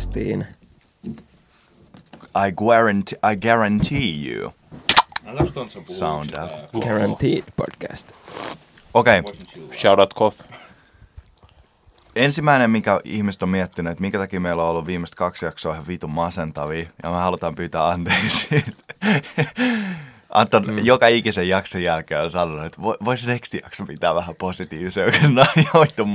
podcastiin. I guarantee, I guarantee you. Sound up. Guaranteed podcast. Okei, okay. Shoutout Koff. ensimmäinen, mikä ihmiset on miettinyt, että minkä takia meillä on ollut viimeiset kaksi jaksoa ihan vitun masentavia, ja me halutaan pyytää anteeksi. Anton mm. joka ikisen jakson jälkeen on sanonut, että vo- voisi next jakso pitää vähän positiivisia, kun nämä on ihan.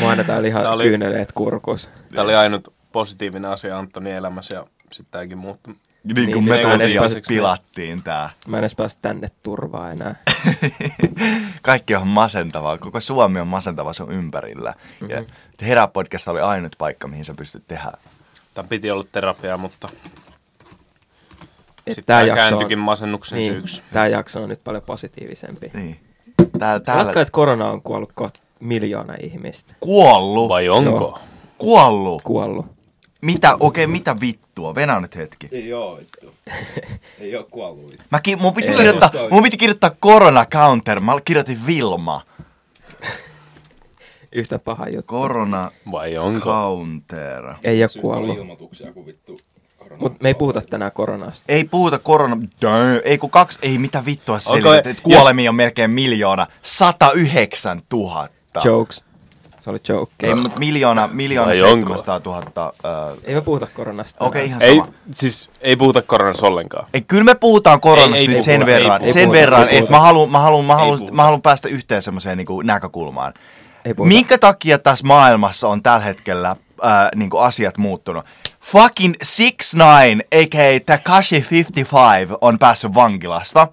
Mua annetaan ihan oli- kyyneleet kurkus. Tämä oli ainut positiivinen asia Antonin elämässä ja sitten tämäkin muuttui. Niin kuin Niin, me tultiin pääse- pilattiin tää. Mä en edes pääse tänne turvaa enää. Kaikki on masentavaa, koko Suomi on masentava sun ympärillä. Mm-hmm. Ja Herää podcast oli ainut paikka, mihin sä pystyt tehdä. Tämä piti olla terapiaa, mutta Et sitten tää tämä jakso kääntyikin on, masennuksen niin, syyksi. tää jakso on nyt paljon positiivisempi. Niin. Täällä, Täällä... täällä että korona on kuollut kohta miljoona ihmistä. kuollut. Vai onko? Joo. Kuollut. Kuollut. Mitä, okei, okay, mitä vittua? Venä nyt hetki. Ei oo, vittu. Ei oo kuollut. vittu. Mä, ki- mun, piti Ei. kirjoittaa, mun piti kirjoittaa korona counter. Mä kirjoitin Vilma. Yhtä paha juttu. Korona Vai onko? counter. Ei paljon kuollut. ilmoituksia kuin vittu. Mutta me ei puhuta tänään koronasta. Ei puhuta korona... Dö, ei kun kaksi... Ei mitä vittua Onko- selität. että Kuolemia on melkein miljoona. 109 000. Jokes. Se oli joke. Ei, mutta miljoona, miljoona Vai 700 000. Äh, Ei me puhuta koronasta. Okei, tänään. ihan Ei, sama. siis ei puhuta koronassa ollenkaan. Ei, kyllä me puhutaan koronasta Ei, ei nyt puhuta, sen ei verran, puhuta. sen Ei puhuta, verran ei että mä haluan, mä haluan, mä puhuta. mä haluan päästä yhteen semmoiseen niin näkökulmaan. Ei puhuta. Minkä takia tässä maailmassa on tällä hetkellä äh, niin asiat muuttunut? Fucking 6ix9ine, a.k.a. Takashi 55, on päässyt vankilasta.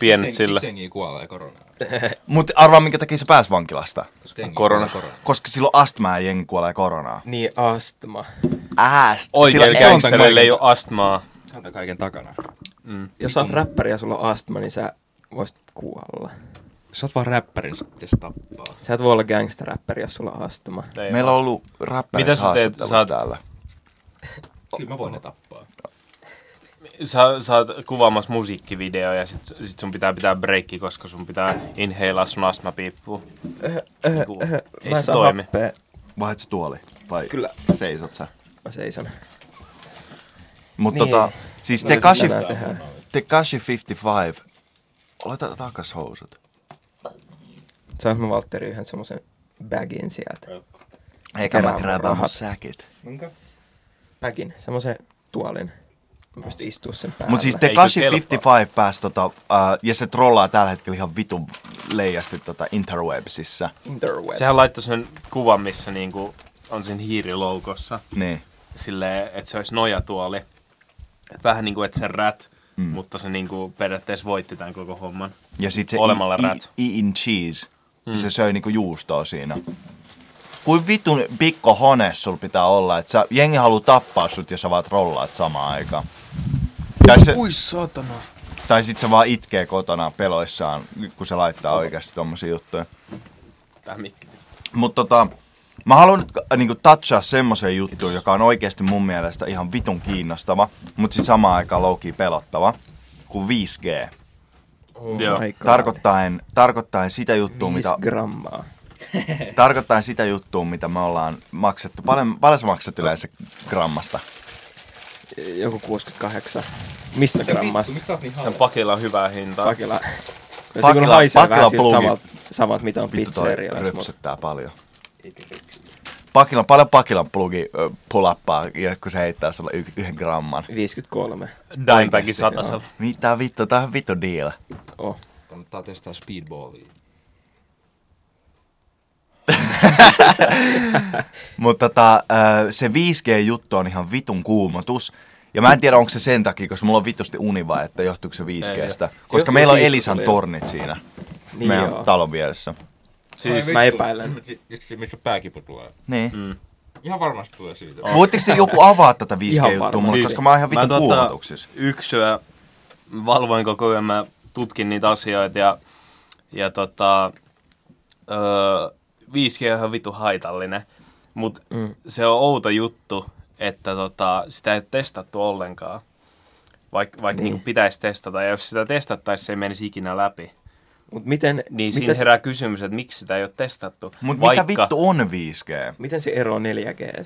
Pienet sillä. Siksi jengi kuolee koronaan. Mutta arvaa, minkä takia se pääsi vankilasta. Koska jengi Korona. koronaan. Koska silloin astmaa ja jengi kuolee koronaan. Niin, astma. Ääst. Gangstereilla tämän ei ole astmaa. Se on tän kaiken takana. Jos sä oot räppäri ja sulla on astma, niin sä voisit kuolla. Sä oot vaan räppärin, sit pitäis tappaa. Sä et voi olla gangsteräppäri, jos sulla on astma. Ei Meillä on ollut räppärit Mitä sä teet? haastattelussa Sä oot- täällä. Kyllä mä voin ne tappaa. Sä, sä oot kuvaamassa musiikkivideoa ja sit, sit sun pitää pitää breikki, koska sun pitää inheilaa sun astmapiippua. Niinku, ei Mä en se saa toimi. happea. Vaihdat tuoli? Vai Kyllä. seisot sä? Mä seison. Mutta Niin. tota, siis Tekashi. Tekashi 55, oleta takas housut. Saanko mä Valtteri yhden semmosen bagin sieltä? Eikä mä grabaa mun säkit. Minkä? Bagin, semmosen tuolin. Mä pystyn istua sen päällä. Mut siis Eikö Tekashi kelpaa? 55 pääsi tota, uh, ja se trollaa tällä hetkellä ihan vitun leijasti tota interwebsissä. Interwebs. Sehän laittoi sen kuvan, missä niinku on sen hiiriloukossa. Niin. Silleen, että se olisi nojatuoli. Vähän niin kuin, että se rät, Mm. mutta se niinku periaatteessa voitti tämän koko homman. Ja sit se Olemalla i- i- rat. eating cheese, mm. se söi niinku juustoa siinä. Kuin vitun pikko hone sul pitää olla, että sä, jengi haluu tappaa sut, jos sä vaan trollaat samaan aikaan. Tai, se, Ui satana. tai sit se vaan itkee kotona peloissaan, kun se laittaa oikeasti tommosia juttuja. Tää mikki. Mutta tota, mä haluan nyt äh, niinku touchaa semmoisen juttuun, joka on oikeasti mun mielestä ihan vitun kiinnostava, mutta sitten samaan aikaan low pelottava, kuin 5G. Oh Joo. my God. Tarkoittaen, tarkoittaen sitä juttua, mitä, grammaa. tarkoittaen sitä juttua, mitä me ollaan maksettu. Paljon, paljon sä maksat yleensä grammasta? Joku 68. Mistä grammasta? Miksi sä oot niin Sen pakilla on hyvää hintaa. Pakila. Ja se kyllä haisee Pakila vähän siltä plugi. samalta, samalta, mitä on Vittu toi rypsyttää paljon. Pakilan, paljon pakilan plugi ja kun se heittää sulle y- yhden gramman. 53. Dimebagin satasella. Mitä vittu, tää on vittu deal. Oh. Kannattaa testaa speedballia. Mutta tota, ö, se 5G-juttu on ihan vitun kuumotus. Ja mä en tiedä, onko se sen takia, koska mulla on vitusti univa, että johtuuko se 5Gstä. Koska meillä on Elisan tornit siinä. Niin meidän joo. talon vieressä. Siis mä epäilen. Missä, missä pääkipu tulee. Niin. Mm. Ihan varmasti tulee siitä. Voitteko se joku avaa tätä 5G-juttua Ihan mulle, varmasti. koska mä oon ihan vitun tota, kuumotuksissa. Yksyä valvoin koko ajan, mä tutkin niitä asioita ja, ja tota, öö, 5G on ihan vitu haitallinen, mutta mm. se on outo juttu, että tota, sitä ei ole testattu ollenkaan, vaikka vaik, niin. niinku pitäisi testata. Ja jos sitä testattaisiin, se ei menisi ikinä läpi. Mut miten, niin siinä herää se... kysymys, että miksi sitä ei ole testattu. Mutta vaikka... mikä vittu on 5G? Miten se ero 4G?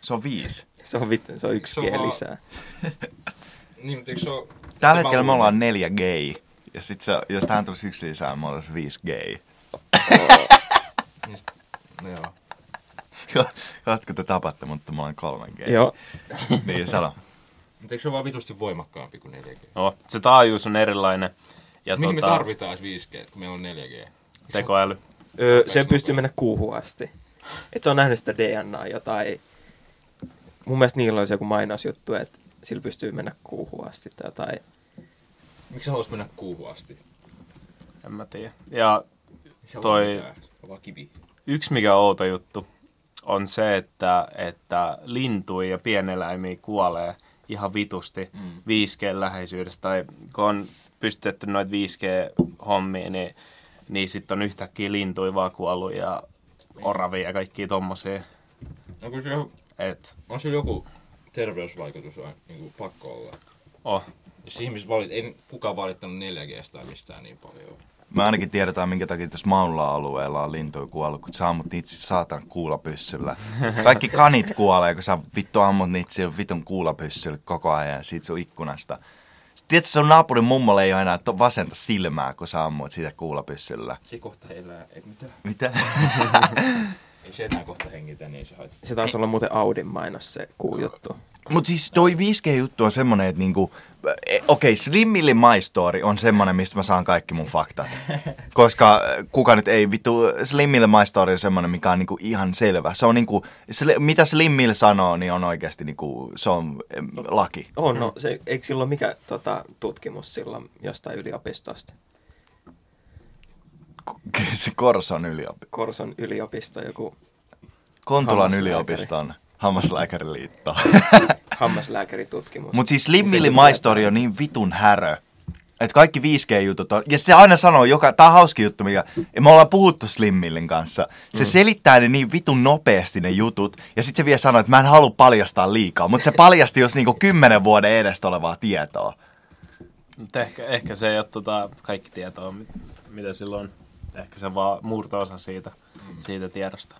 Se on 5. Se on, vittu, se on 1G se on lisää. niin, mutta se on... Tällä hetkellä me ollaan 4G. Ja sit se, jos tähän tulisi yksi lisää, me oltaisiin siis 5G. Niin Mistä? No joo. Jatko te tapatte, mutta mä olen 3G. Joo. niin, sano. Mutta eikö se ole vaan vitusti voimakkaampi kuin 4G? No, se taajuus on erilainen. Ja Mihin tuota... me tota- tarvitaan 5G, kun meillä on 4G? Tekoäly. Öö, se pystyy mennä kuuhun asti. Et se on nähnyt sitä DNAa jotain. Mun mielestä niillä olisi joku mainosjuttu, että sillä pystyy mennä kuuhun asti tai jotain. Miksi haluaisit mennä kuuhun asti? En mä tiedä. Ja se on Toi- on vaan kivi. yksi mikä on outo juttu on se, että, että lintuja ja pieneläimiä kuolee ihan vitusti Mm. 5G-läheisyydestä. Tai kun on pystytetty noita 5G-hommia, niin, niin sitten on yhtäkkiä lintuja vaan kuollut ja oravia ja kaikkia tommosia. No kun se, Et, on se joku terveysvaikutus on niin kuin pakko olla. oh. Jos ihmiset valit, ei kukaan valittanut 4Gstä tai mistään niin paljon. Me ainakin tiedetään, minkä takia tässä Maulla-alueella on lintuja kuollut, kun sä ammut niitä saatan kuulapyssyllä. Kaikki kanit kuolee, kun sä vittu ammut niitä sillä vitun kuulapyssyllä koko ajan siitä sun ikkunasta. Sitten tiedätkö, sun naapurin mummolle ei ole enää vasenta silmää, kun sä ammut sitä kuulapyssyllä. Se kohta elää, ei mitään. Mitä? Ei se enää kohta hengitä, niin ei se haittaa. Se taisi olla muuten Audin mainos se kuujuttu. Mutta siis toi 5G-juttu on semmonen, että niinku, eh, okei, okay, Slimmille My Story on semmonen, mistä mä saan kaikki mun faktat. Koska kuka nyt ei, vittu, Slimmille My Story on semmonen, mikä on niinku ihan selvä. Se on niinku, sli, mitä Slimmille sanoo, niin on oikeasti niinku, se on laki. On, no, se, eikö silloin mikä tota, tutkimus silloin jostain yliopistosta? Se Korson yliopisto. Korson yliopisto, joku Kontulan yliopiston hammaslääkäriliitto. hammaslääkäritutkimus. Mutta siis tietää. Story on niin vitun härö. Että kaikki 5G-jutut on, ja se aina sanoo, joka, tää on hauski juttu, mikä, ja me ollaan puhuttu Slimmillin kanssa. Se mm. selittää ne niin vitun nopeasti ne jutut, ja sitten se vielä sanoo, että mä en halua paljastaa liikaa, mutta se paljasti jos niinku kymmenen vuoden edestä olevaa tietoa. Mutta ehkä, ehkä se ei ole tota kaikki tietoa, mit- mitä silloin. Ehkä se vaan murto-osa siitä, siitä tiedosta.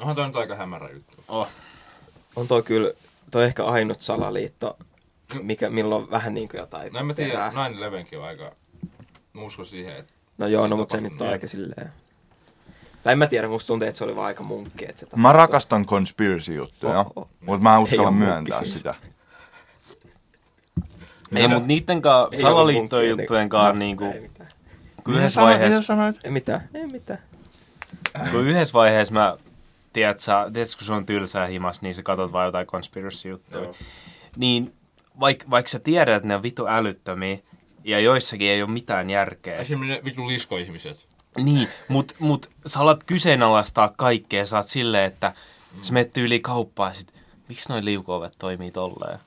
Onhan toi nyt aika hämärä juttu. Oh. On toi kyllä, toi ehkä ainut salaliitto, mikä, milloin on vähän niin kuin jotain No en mä tiedä, perää. 9-11 on aika... Mä uskon siihen, että... No joo, no mutta se nyt on niin. aika silleen... Tai en mä tiedä, musta tuntuu, että se oli vaan aika munkki. Että se Mä tapahtui. rakastan conspiracy-juttuja, Oh, oh. mutta mä en uskalla myöntää siis. sitä. Ei, mutta niiden kanssa, Ei salaliittojen juttujen niin- kanssa, no, niinku, Ei mitään. kun Mitä yhdessä, sanoit? Mitä vaiheessa, sanoit? Ei mitään, ei mitään. kun yhdessä vaiheessa mä, tiedät sä, tiedätkö, kun se on tylsää himas, niin sä katsot vaan jotain conspiracy-juttuja. Joo. Niin vaikka vaik sä tiedät, että ne on vitu älyttömiä, ja joissakin ei ole mitään järkeä. Esimerkiksi ne vitun liskoihmiset. Niin, mut, mut sä alat kyseenalaistaa kaikkea, sä oot silleen, että mm. sä menet yli kauppaa, sit, miksi noin liukuovet toimii tolleen?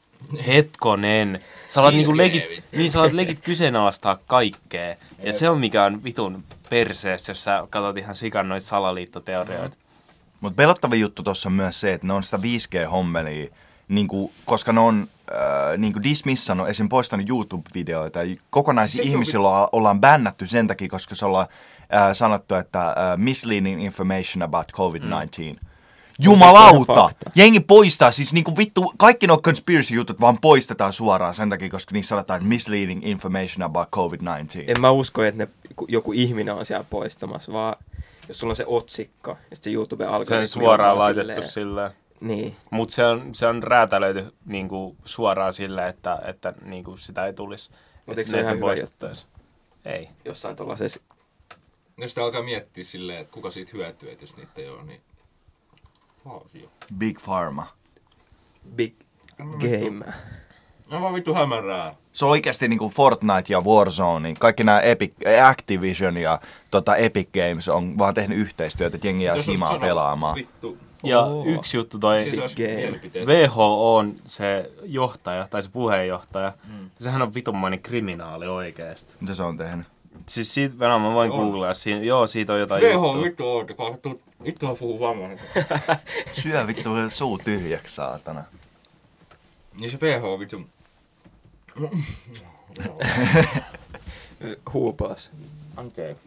Hetkonen. Sä alat, niinku 5G, legit, niin sä alat legit kyseenalaistaa kaikkea. Ja se on mikä on vitun perseessä, jos sä katsot ihan sikan noita salaliittoteorioita. Mutta pelottava juttu tuossa on myös se, että ne on sitä 5G-hommelia, niinku, koska ne on äh, niinku dismissannut, esim. poistanut YouTube-videoita. Kokonaisia Se on ihmisiä olla, ollaan bännätty sen takia, koska se ollaan äh, sanottu, että äh, misleading information about COVID-19. Mm. Jumalauta! Jengi poistaa, siis niinku vittu, kaikki nuo conspiracy-jutut vaan poistetaan suoraan sen takia, koska niissä sanotaan, että misleading information about COVID-19. En mä usko, että ne, joku ihminen on siellä poistamassa, vaan jos sulla on se otsikko, ja sitten se YouTube algoritmi Se on suoraan laitettu silleen- silleen. Niin, Mutta se on, se on räätälöity niinku, suoraan silleen, että, että niinku, sitä ei tulisi. Mut Että eikö se ihan hyvä poistettaisi. Ei. jossain tuollaisessa Jos sitä alkaa miettiä silleen, että kuka siitä hyötyy, että jos niitä ei ole, niin... Valtio. Big Pharma. big game. No vaan vittu hämärää. Se on oikeasti niinku Fortnite ja Warzone, niin kaikki nämä Epic, Activision ja tota Epic Games on vaan tehnyt yhteistyötä, että jengi on himaa pelaamaan. Vittu. Ja Oo. yksi juttu toi Siis. WHO on se johtaja, tai se puheenjohtaja. Mm. Sehän on vitummainen kriminaali oikeesti. Mitä se on tehnyt? Siis siitä, Venä, mä voin On. googlaa. Siinä, joo, siitä on jotain WHO, juttua. vittu oota, vittu, vittu mä puhun vammainen. Syö vittu suu tyhjäksi, saatana. Niin se WHO vittu... Huupaus. Anteeksi.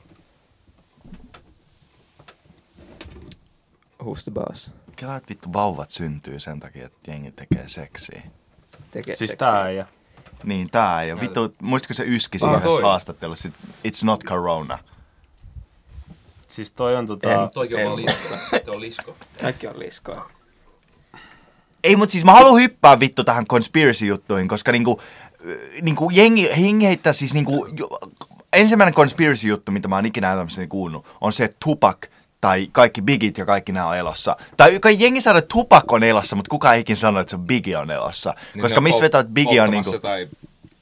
Who's the boss? Kela, että vittu vauvat syntyy sen takia, että jengi tekee seksiä. Tekee Siis seksiä. tää ja Niin, tää ja vittu, muistatko se yski siinä Ah, yhdessä toi. haastattelussa, it's not corona. Siis toi on tota... En. Toikin on vaan lisko. Se on lisko. Kaikki on liskoa. Ei, mutta siis mä haluan hyppää vittu tähän conspiracy-juttuihin, koska niinku, äh, niinku jengi, jengi heittää siis niinku, jo- ensimmäinen conspiracy-juttu, mitä mä oon ikinä elämässäni kuullut, on se, että Tupac tai kaikki Bigit ja kaikki nämä on elossa. Tai kai jengi sanoo, että Tupac on elossa, mutta kukaan ei ikinä sano, että se Biggie on elossa. Niin koska missä vetää, että Biggie on niinku... jotain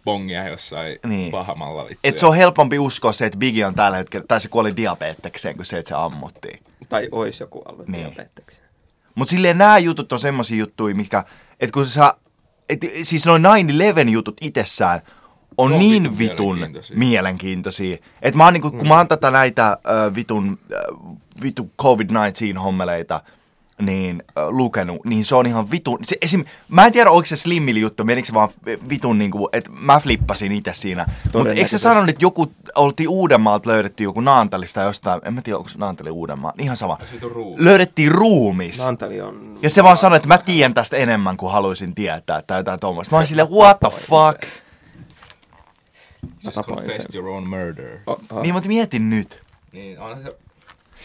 bongia jossain Niin. pahamalla vittu. Että se on helpompi uskoa se, että Biggie on tällä hetkellä, tai se kuoli diabetekseen, kuin se, että se ammuttiin. Tai ois joku ollut Niin. diabeteksi. Mutta silleen nämä jutut on semmosia juttuja, mikä, että kun sä, et, siis noin 9-11 jutut itsessään on On niin vitun vitun mielenkiintoisia. mielenkiintoisia. Että mä oon niinku, kun mä oon tätä näitä äh, vitun, äh, vitun COVID-19 hommeleita, niin äh, lukenut, niin se on ihan vitun, se esim, mä en tiedä, oliko se Slimmili juttu, menikö se vaan vitun niinku, että mä flippasin itse siinä. Mutta eikö se sanonut, että joku, oltiin Uudenmaalta löydetty joku Naantalista jostain, en mä tiedä, onko se Naantali Uudenmaa, ihan sama. Se vitun ruu. Löydettiin ruumis. Nantali on... Ja se vaan sanoi, että mä tiedän tästä enemmän kuin haluaisin tietää, tai jotain tuommoista. Mä olin silleen, what the fuck? Just sen. your own murder. Oh, oh. Niin, mutta mietin nyt. Niin, on se...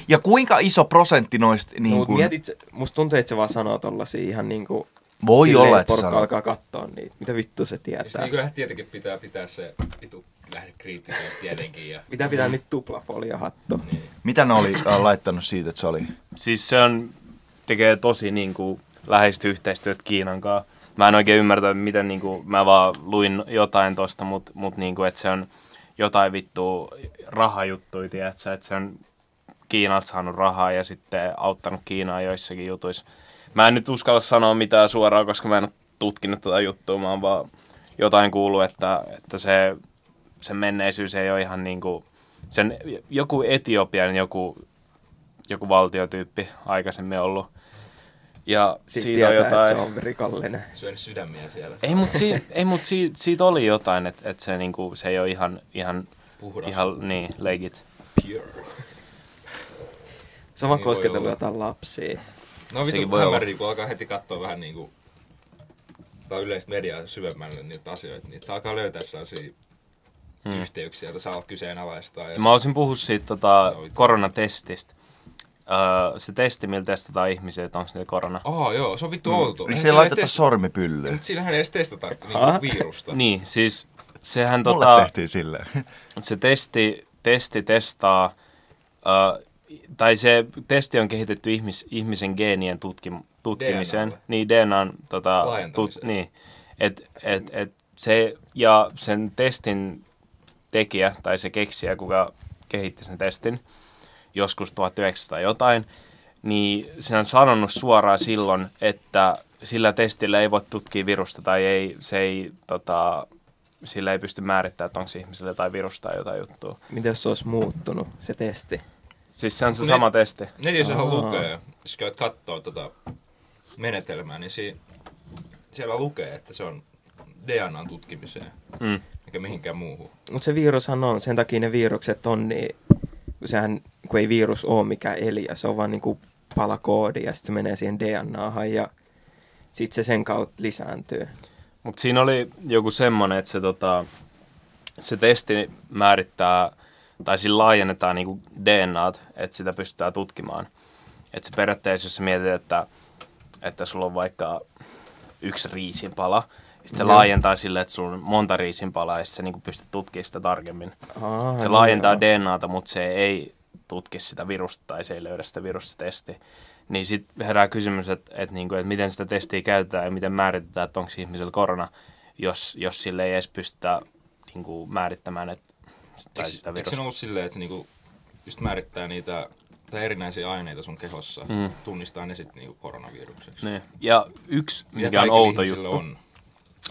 Ja kuinka iso prosentti noista, niin Niin kuin, mietit, musta tuntuu, että se vaan sanoo tollasia ihan niinku... voi silleen, olla, että se porukka sanoo. alkaa katsoa niitä. Mitä vittu se Siis tietää? niin kyllähän tietenkin pitää pitää se vitu lähde kriittisesti tietenkin. Ja... Mitä pitää nyt tuplafolia hatto? Niin. Mitä ne oli äh, laittanut siitä, että se oli? Siis se on, tekee tosi niin kuin, läheistä yhteistyötä Kiinan kanssa. Mä en oikein ymmärtänyt, miten niin kuin, mä vaan luin jotain tosta, mutta mut, niin kuin, että se on jotain vittu rahajuttuja, tiedätkö, että se on Kiinalta saanut rahaa ja sitten auttanut Kiinaa joissakin jutuissa. Mä en nyt uskalla sanoa mitään suoraan, koska mä en ole tutkinut tätä juttua, mä oon vaan jotain kuullut, että, että se, se menneisyys ei ole ihan niin kuin, sen joku Etiopian joku joku valtiotyyppi aikaisemmin ollut. Ja Sitten siitä on tietää, jotain... että se on rikollinen. Syönyt sydämiä siellä. Ei, mutta siitä, ei, mut siitä, siitä oli jotain, että et se, niinku, se ei ole ihan, ihan, Puhdas. ihan niin, legit. Pure. Sama Niin voi kosketellut jotain lapsia. No Sekin vittu voi olla. hämäriä, kun alkaa heti katsoa vähän niinku tai yleistä mediaa syvemmälle niitä asioita, niin se alkaa löytää sellaisia Hmm. yhteyksiä, joita sä oot kyseenalaistaa. Ja Mä olisin puhua siitä tota, Se on- koronatestistä. Öö, se testi, millä testataan ihmisiä, että onko niillä korona. Aa, joo, se on vittu outo. Niin Eihän se ei sillä laiteta edes test- sormipyllyyn. Mutta siinähän ei edes testata niinku virusta. Niin, siis sehän Mulle tota, tehtiin silleen. se testi, testi testaa, ö, tai se testi on kehitetty ihmis, ihmisen geenien tutkim, tutkimiseen. DNAlle. Niin, DNAn tota, Laajentamiseen. niin. Et, et, et se, ja sen testin tekijä, tai se keksijä, kuka kehitti sen testin, joskus 1900 jotain, niin se on sanonut suoraan silloin, että sillä testillä ei voi tutkia virusta tai ei, se ei, tota, sillä ei pysty määrittämään, että onko ihmisellä jotain virusta tai jotain juttua. Miten se olisi muuttunut, se testi? Siis se on se Kun sama testi. Netissä Aa. lukee, jos käyt kattoo tota menetelmää, niin si- siellä lukee, että se on DNAn tutkimiseen, Mm. eikä mihinkään muuhun. Mutta se virushan on, sen takia ne virukset on niin, kun sehän, kun ei virus ole mikään eliö, se on vaan niinku pala koodi ja sitten se menee siihen DNAhan ja sitten se sen kautta lisääntyy. Mutta siinä oli joku semmoinen, että se, tota, se testi määrittää, tai sillä laajennetaan niinku DNAt, että sitä pystytään tutkimaan. Että se periaatteessa, jos sä mietit, että, että sulla on vaikka yksi riisinpala, sitten se Joo. laajentaa sille, että sulla on monta riisinpalaa, ja sit sä niinku pystyt tutkimaan sitä tarkemmin. Aa, Se niin laajentaa joo. DNAta, mutta se ei tutki sitä virusta tai se ei löydä sitä virustesti. Niin sitten herää kysymys, että et niinku, et miten sitä testiä käytetään ja miten määritetään, että onko ihmisellä korona, jos, jos sille ei edes pystytä niinku, määrittämään että, tai Eikö, sitä eikö virusta. siinä ollut silleen, että se niinku just määrittää niitä tai erinäisiä aineita sun kehossa, Mm. mm. tunnistaa ne sitten niinku koronavirukseksi. Niin. Ja yksi, mikä on kaikilla outo juttu, On.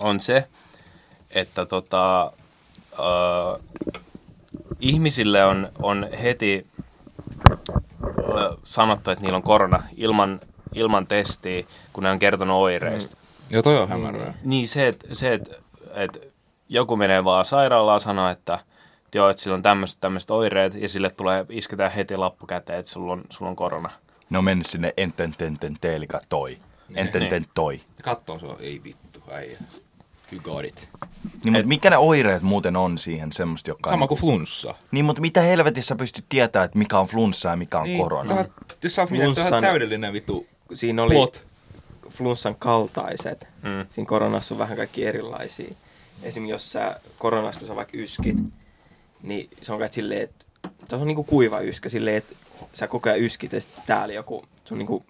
on se, että tota, ö, ihmisille on, on heti sanottu, että niillä on korona ilman, ilman testiä, kun ne on kertonut oireista. Joo, toi on hämärää. Niin se, että se, et, et joku menee vaan sairaalaan ja sanoo, että, että joo, että sillä on tämmöiset tämmöiset oireet, ja sille tulee, isketään heti lappu käteen, että sulla on, sulla on korona. Ne on mennyt sinne entententen eli toi. Ententen toi. Kattoo se on, ei vittu, äijä. You got it. Niin, mutta mikä ne oireet muuten on siihen semmoista, joka... Sama niinku- kuin flunssa. Niin, mutta mitä helvetissä pystyt tietää, että mikä on flunssa ja mikä on Niin, korona? tää- Jos sä oot Flunssan- täydellinen vittu Siinä oli plot. flunssan kaltaiset. Mm. Siinä koronassa on vähän kaikki erilaisia. Esimerkiksi jos sä koronassa, kun sä vaikka yskit, niin se on kai silleen, että se on niinku kuiva yskä silleen, että sä koko ajan yskit ja sitten täällä joku, se on niinku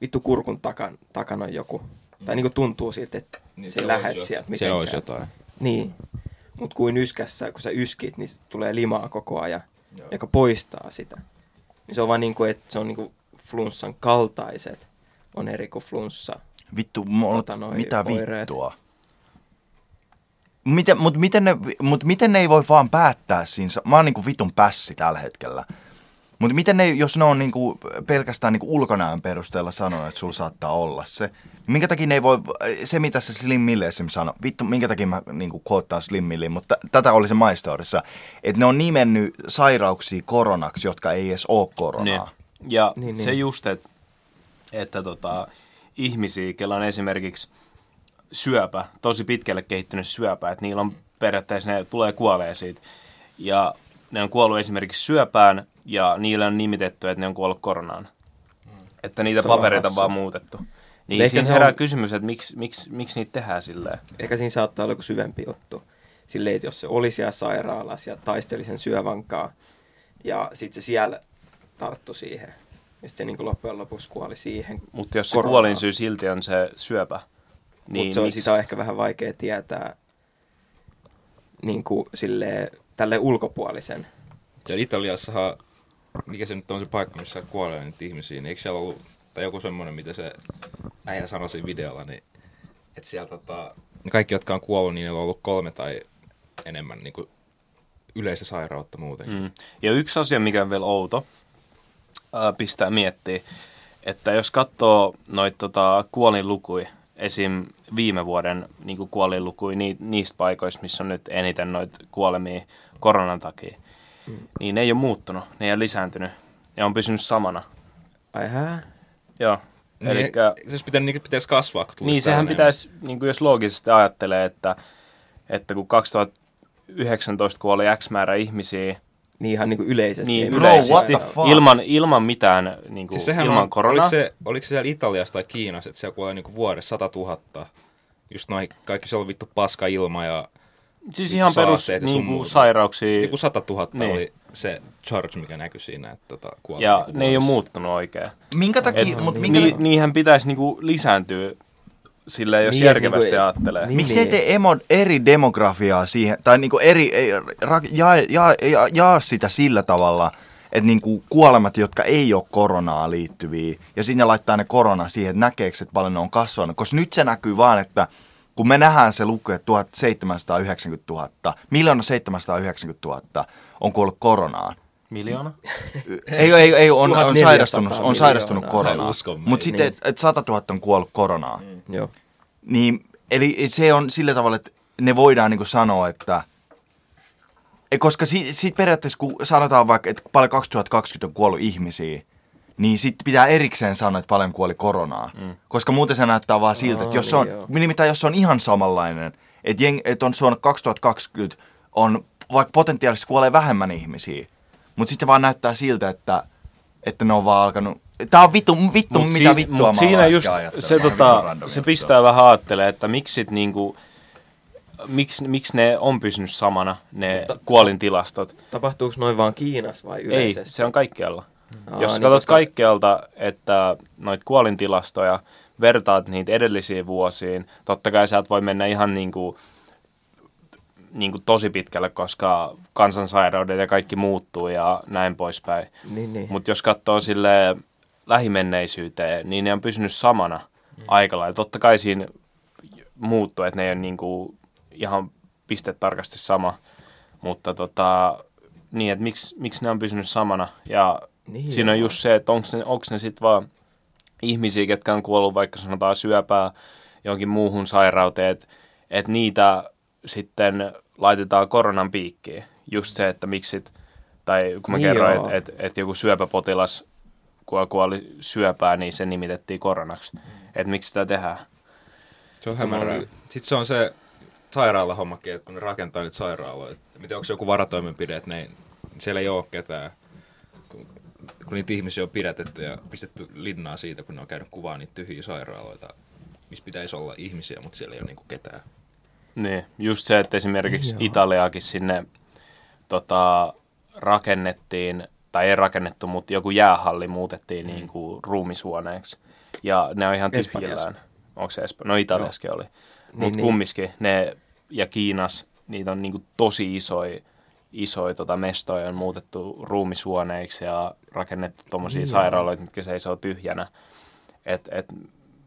vittu kurkun takan, takana on joku. Tai niinku tuntuu siltä, että Niin, se se lähde olisi jo- sieltä Se mitenkään. olisi jotain. Niin. Mutta kuin yskässä, kun sä yskit, niin tulee limaa koko ajan, Joo. joka poistaa sitä. Niin se on vaan niin kuin, että se on niin kuin flunssan kaltaiset on eri kuin flunssa. Vittu, mulla, Tota mitä oireet. vittua? Miten, mut, miten ne, mut miten ne ei voi vaan päättää siinä? Mä oon niinku vitun pässi tällä hetkellä. Mutta miten ne, jos ne on niinku pelkästään niinku ulkonäön perusteella sanonut, että sulla saattaa olla se, minkä takia ne ei voi, se mitä se Slim Mille esimerkiksi sanoi, vittu, minkä takia mä niinku koottaan Slim Milliin, mutta tätä oli se My Storyssa, että ne on nimennyt sairauksia koronaksi, jotka ei edes ole koronaa. Niin. Ja Niin, niin, se niin. just, että, että tota, ihmisiä, kellä on esimerkiksi syöpä, tosi pitkälle kehittynyt syöpä, että niillä on periaatteessa, ne tulee kuolee siitä. Ja ne on kuollut esimerkiksi syöpään, ja niillä on nimitetty, että ne on kuollut koronaan. Että niitä on papereita on vaan muutettu. Niin Ehkä siinä se herää on- kysymys, että miksi, miksi, miksi niitä tehdään silleen. Ehkä siinä saattaa olla joku syvempi juttu. Silleen, että jos se oli siellä sairaalassa ja taisteli sen syövänkaan, ja sitten se siellä tarttu siihen, ja sitten se niin kuin loppujen lopuksi kuoli siihen. Mutta jos se kuolinsyy silti on se syöpä, Niin, Mutta se on, miksi? sitä on ehkä vähän vaikea tietää niin kuin silleen, tälle ulkopuolisen. Siellä Italiassahan, mikä se nyt on se paikka, missä kuolee niitä ihmisiä, niin eikö siellä ollut, tai joku semmoinen, mitä se äijä sanoi siinä videolla, niin että siellä tota, ne kaikki, jotka on kuollut, niin niillä on ollut kolme tai enemmän niin kuin yleistä sairautta muutenkin. Mm. Mm. Ja yksi asia, mikä on vielä outo, ää, pistää miettiä, että jos katsoo noita tota, kuolinlukuja, esim. viime vuoden niin kuolinlukuja ni, niistä paikoista, missä on nyt eniten noita kuolemia koronan takia, mm. niin ne ei ole muuttunut, ne ei ole lisääntynyt, ne on pysynyt samana. Ai hää? Joo, Niin, elikkä, se olisi pitänyt, niin pitäisi kasvaa, kun niin sehän tällainen- pitäisi, niin kuin jos loogisesti ajattelee, että, että kun 2019 kuoli X määrä ihmisiä, Niin ihan niin kuin yleisesti. niin ei Bro, yleisesti. what the fuck? ilman, ilman mitään niin kuin, Siis ilman on, koronaa. oliko se, oliko se siellä Italiassa tai Kiinassa, että siellä kuolee niinku vuodessa 100 000. Just noin, kaikki se on vittu paska ilma ja Siis ihan perus niin kuin, sairauksia. Joku 100 000 Niin. niin. oli se charge, mikä näkyi siinä, että tota, kuoli Ja niinku ne ei ole muuttunut oikein. Minkä takia, Et, mut niin- minkä, ni, niihin pitäisi niinku lisääntyä silleen, jos Niin, järkevästi niinku- ajattelee. niin. Miksi ei tee emo, eri demografiaa siihen, tai niinku eri, ei, ra, jaa, jaa, jaa, jaa sitä sillä tavalla, että niinku kuolemat, jotka ei ole koronaa liittyviä, ja sinne laittaa ne korona siihen, että näkeekö, että paljon ne on kasvanut. Koska nyt se näkyy vaan, että kun me nähdään se luku, että 1790 000, miljoona 790 000 on kuollut koronaan. Miljoona? Ei, ei, ei on, on 1400 sairastunut, on sairastunut koronaan. Mutta sitten, Niin. että et 100 000 on kuollut koronaan. Joo. Niin, eli se on sillä tavalla, että ne voidaan niin sanoa, että... Ei, koska siitä sit periaatteessa, kun sanotaan vaikka, että paljon 2020 on kuollut ihmisiä, niin sitten pitää erikseen sanoa, että paljon kuoli koronaa. Mm. Koska muuten se näyttää vaan siltä, että jos se on, niin nimittäin jos se on ihan samanlainen, että, jeng, että on suona 2020 on, vaikka potentiaalisesti kuolee vähemmän ihmisiä, mutta sitten vaan näyttää siltä, että, että ne on vaan alkanut... Tää on vittu, vittu Mut mitä si- vittua mut mä siinä just se, tota, se juttu. pistää vähän ajattelemaan, että miksi sit niinku, miksi, miksi ne on pysynyt samana, ne kuolintilastot. Tapahtuuko noin vaan Kiinassa vai Ei, yleisesti? se on kaikkialla. Aa, Jos niin, katsot koska- kaikkialta, että noita kuolintilastoja, vertaat niitä edellisiin vuosiin, totta kai sä et voi mennä ihan niin kuin, niin kuin tosi pitkälle, koska kansansairaudet ja kaikki muuttuu ja näin poispäin. Niin, niin. Mutta jos katsoo sille lähimenneisyyteen, niin ne on pysynyt samana mm. aika lailla. Totta kai siinä muuttuu, että ne ei ole niin kuin ihan pistetarkasti sama, mutta tota, niin, että miksi, miksi ne on pysynyt samana. Ja Niin siinä on joo. just se, että onko ne, ne sitten vaan ihmisiä, ketkä on kuollut vaikka sanotaan syöpää johonkin muuhun sairauteen, että et niitä sitten laitetaan koronan piikkiin. Just se, että miksi sit, tai kun mä Niin kerroin, että et, et joku syöpäpotilas kun kuoli syöpää, niin se nimitettiin koronaksi. Että miksi sitä tehdään? Se on hämärää. Sitten se on se sairaalahommakin, että kun ne rakentaa niitä sairaaloita. Miten onko se joku varatoimenpide, että ne, siellä ei ole ketään. Kun, kun niitä ihmisiä on pidätetty ja pistetty linnaa siitä, kun ne on käynyt kuvaa niitä tyhjiä sairaaloita, missä pitäisi olla ihmisiä, mutta siellä ei ole niinku ketään. Niin, just se, että esimerkiksi Joo. Italiakin sinne tota, rakennettiin, tai ei rakennettu, mutta joku jäähalli muutettiin mm. niin kuin ruumishuoneeksi. Ja ne on ihan tyhjillään. Onko se Espanjassa? No Italiaskin oli. Mutta Niin, niin. kumminkin ne, ja Kiinas, niitä on niin kuin tosi isoja isoja tota, mestoja on muutettu ruumishuoneiksi ja rakennettu tuommoisia Niin sairaaloita, mitkä seisoo tyhjänä. Et, et,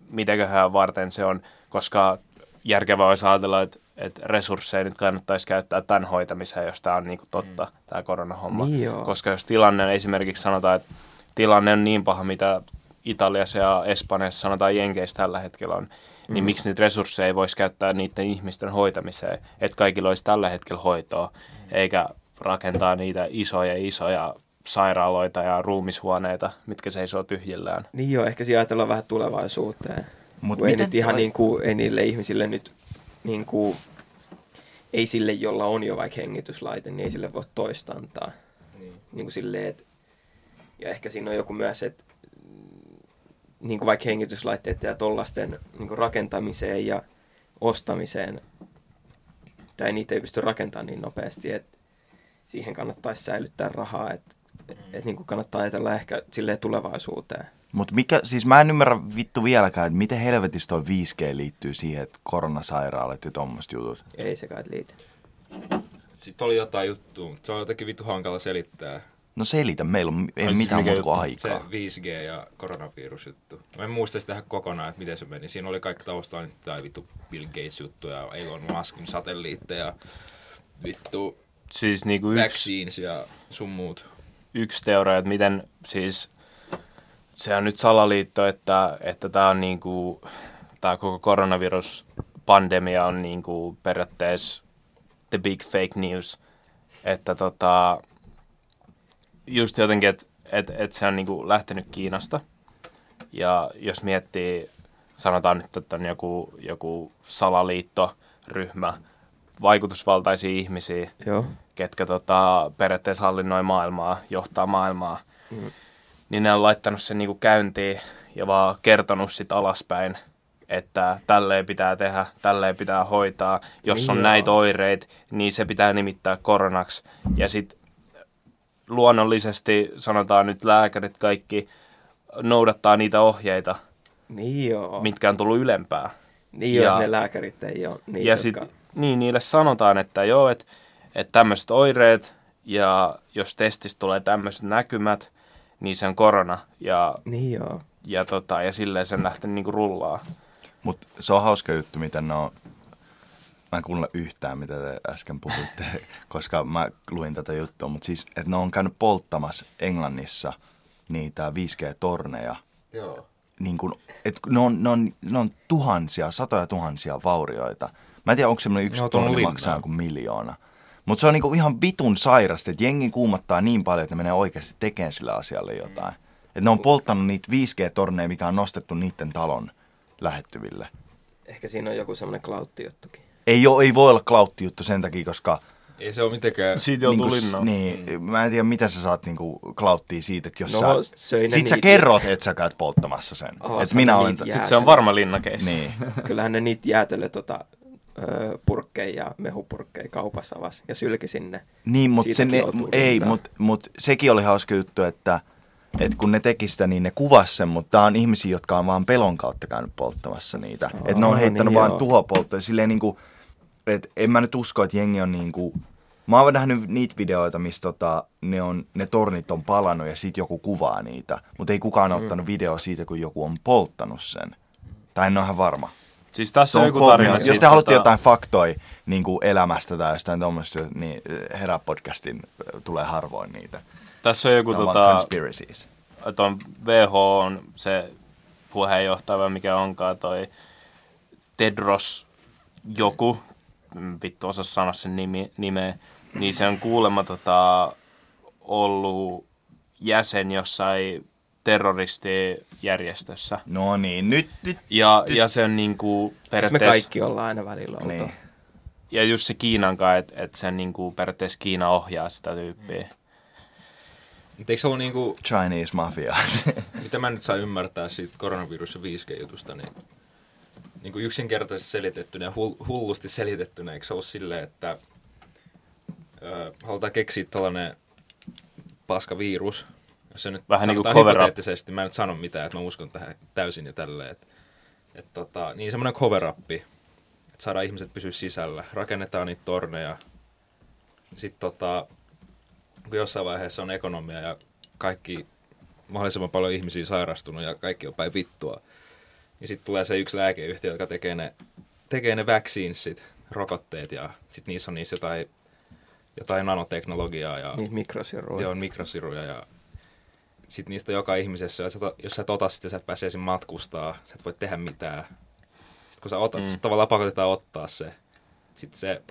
mitäköhän varten se on, koska järkevää olisi ajatella, että, että resursseja nyt kannattaisi käyttää tämän hoitamiseen, jos tämä on niin kuin totta, mm. tämä koronahomma. Niin joo. Koska jos tilanne, esimerkiksi sanotaan, että tilanne on niin paha, mitä Italiassa ja Espanjassa sanotaan Jenkeissä tällä hetkellä on, mm. niin miksi niitä resursseja ei voisi käyttää niiden ihmisten hoitamiseen, että kaikilla olisi tällä hetkellä hoitoa, mm. eikä rakentaa niitä isoja isoja sairaaloita ja ruumishuoneita, mitkä seisoo tyhjillään. Niin joo, ehkä siinä ajatellaan vähän tulevaisuuteen. Mut Kun ei miten nyt ihan toi- niin kuin, ei niille ihmisille nyt, niin kuin, ei sille, jolla on jo vaikka hengityslaite, niin ei sille voi toista antaa. Niin. Niin kuin silleen, että, ja ehkä siinä on joku myös, että niin kuin vaikka hengityslaitteiden ja tollasten niin kuin rakentamiseen ja ostamiseen, tai niitä ei pysty rakentamaan niin nopeasti, että siihen kannattaisi säilyttää rahaa, että et, et, niin kuin kannattaa ajatella ehkä tulevaisuuteen. Mutta mikä, siis mä en ymmärrä vittu vieläkään, että miten helvetissä toi 5G liittyy siihen, että koronasairaalat ja tommoset jutut. Ei se kai liity. Sitten oli jotain juttua, mutta se on jotenkin vittu hankala selittää. No selitä, meillä on ei siis mitään muuta kuin juttu? Se aikaa. 5G ja koronavirusjuttu. Mä en muista sitä kokonaan, että miten se meni. Siinä oli kaikki taustalla nyt tää vittu Bill Gates juttu ja Elon Muskin satelliitteja. Vittu Siis niin kuin yksi, vaccines ja sun muut. yksi teoria, että miten siis se on nyt salaliitto, että, että tämä on niin kuin, tämä koko koronaviruspandemia on niin kuin periaatteessa the big fake news. Että tota, just jotenkin, että et, et se on niin kuin lähtenyt Kiinasta. Ja jos miettii, sanotaan nyt, että on joku, joku salaliittoryhmä, vaikutusvaltaisia ihmisiä, Joo. ketkä tota, periaatteessa hallinnoi maailmaa, johtaa maailmaa, Mm. Niin ne on laittanut sen niinku käyntiin ja vaan kertonut sit alaspäin, että tälleen pitää tehdä, tälleen pitää hoitaa. Jos on joo. näitä oireita, niin se pitää nimittää koronaksi. Ja sitten luonnollisesti, sanotaan nyt lääkärit kaikki, noudattaa niitä ohjeita, Niin joo. mitkä on tullut ylempää. niin joo, ja- ne lääkärit ei ole niitä, ja jotka... sitten niin, niille sanotaan, että joo, että et tämmöiset oireet ja jos testistä tulee tämmöiset näkymät, niin se on korona ja, Niin joo. ja, tota, ja silleen sen lähtee niinku rullaa. Mutta se on hauska juttu, miten ne on... Mä en kuunnella yhtään, mitä te äsken puhuitte, koska mä luin tätä juttua. Mutta siis, että ne on käynyt polttamassa Englannissa niitä 5G-torneja. Joo. Niin kun, et ne, on, ne, on, ne on tuhansia, satoja tuhansia vaurioita. Mä en tiedä, onko semmoinen yksi linnaan. maksaa kuin miljoona. Mutta se on niinku ihan vitun sairasta, että jengi kuumottaa niin paljon, että ne menee oikeasti tekemään sille asialle jotain. Että ne on polttanut niitä 5G-torneja, mikä on nostettu niiden talon lähettyville. Ehkä siinä on joku semmoinen klautti-juttukin. Ei, oo, ei voi olla klautti juttu sen takia, koska Ei se ole mitenkään... Siitä joutuu niinku, linnaan. niin, mä en tiedä, mitä sä saat niinku klauttia siitä, että jos No, sä... söi ne Sit sä niitä. kerrot, että sä käyt polttamassa sen. Avashan että minä olen... niitä Sitten se on varma linnakeissi. Niin. Kyllähän ne niitä jäätelö tota, purkkeja ja mehupurkkeja kaupassa avasi ja sylki sinne. Niin, mutta se Siitäkin ne, ei, mutta mut sekin oli hauska juttu, että, että kun ne teki sitä, niin ne kuvasi sen, mutta tää on ihmisiä, jotka on vaan pelon kautta käynyt polttamassa niitä. Aa, että ne on heittänyt niin vaan joo. tuhopolttoja. Silleen niinku, että en mä nyt usko, että jengi on niinku... Mä oon nähnyt niitä videoita, missä tota, ne, on, ne tornit on palannut ja sit joku kuvaa niitä. Mutta ei kukaan mm. ottanut video siitä, kun joku on polttanut sen. Tai en ole ihan varma. Siis tässä on joku tarina. Jos te haluatte tota- jotain faktoja niin kuin elämästä tai jostain tuommoista, niin herää podcastin äh, tulee harvoin niitä. Tässä on joku tota, conspiracies. ton WHO on se puheenjohtaja, mikä onkaan toi Tedros joku, mm, vittu osaa sanoa sen nimi, nimeä, niin se on kuulemma tota, ollut jäsen jossain terroristijärjestössä. No niin, nyt, nyt. Ja, ja se on Eikö me periaatteessa... kaikki ollaan aina välillä oltu? Niin. Ja just se Kiinan kanssa, että et sen niinku periaatteessa Kiina ohjaa sitä tyyppiä. Mutta eikö se ollut niinku, Chinese mafia. mitä mä nyt saan ymmärtää siitä koronavirus- ja 5G-jutusta, niin, niin kuin yksinkertaisesti selitettynä ja hull- hullusti selitettynä, eikö se ollut silleen, että ö, halutaan keksiä tällainen paska virus, jos se nyt Vähän niinku cover up. hypoteettisesti, mä en nyt sano mitään, että mä uskon tähän täysin ja tälleen, että et tota, niin semmoinen cover up, että saadaan ihmiset pysyä sisällä, rakennetaan niitä torneja, sitten tota, kun jossain vaiheessa on ekonomia ja kaikki mahdollisimman paljon ihmisiä sairastunut ja kaikki on päin vittua, niin sitten tulee se yksi lääkeyhtiö, joka tekee ne, tekee ne vaccinesit, rokotteet ja sitten niissä on niissä jotain, jotain nanoteknologiaa ja Niitä mikrosiruja. Joo, mikrosiruja ja sitten niistä on joka ihmisessä, jos sä, to- jos sä et ota sitä, sä et pääse esim. matkustaa, sä et voi tehdä mitään. Sitten kun sä otat, Mm. mm. tavallaan pakotetaan ottaa se. Sitten se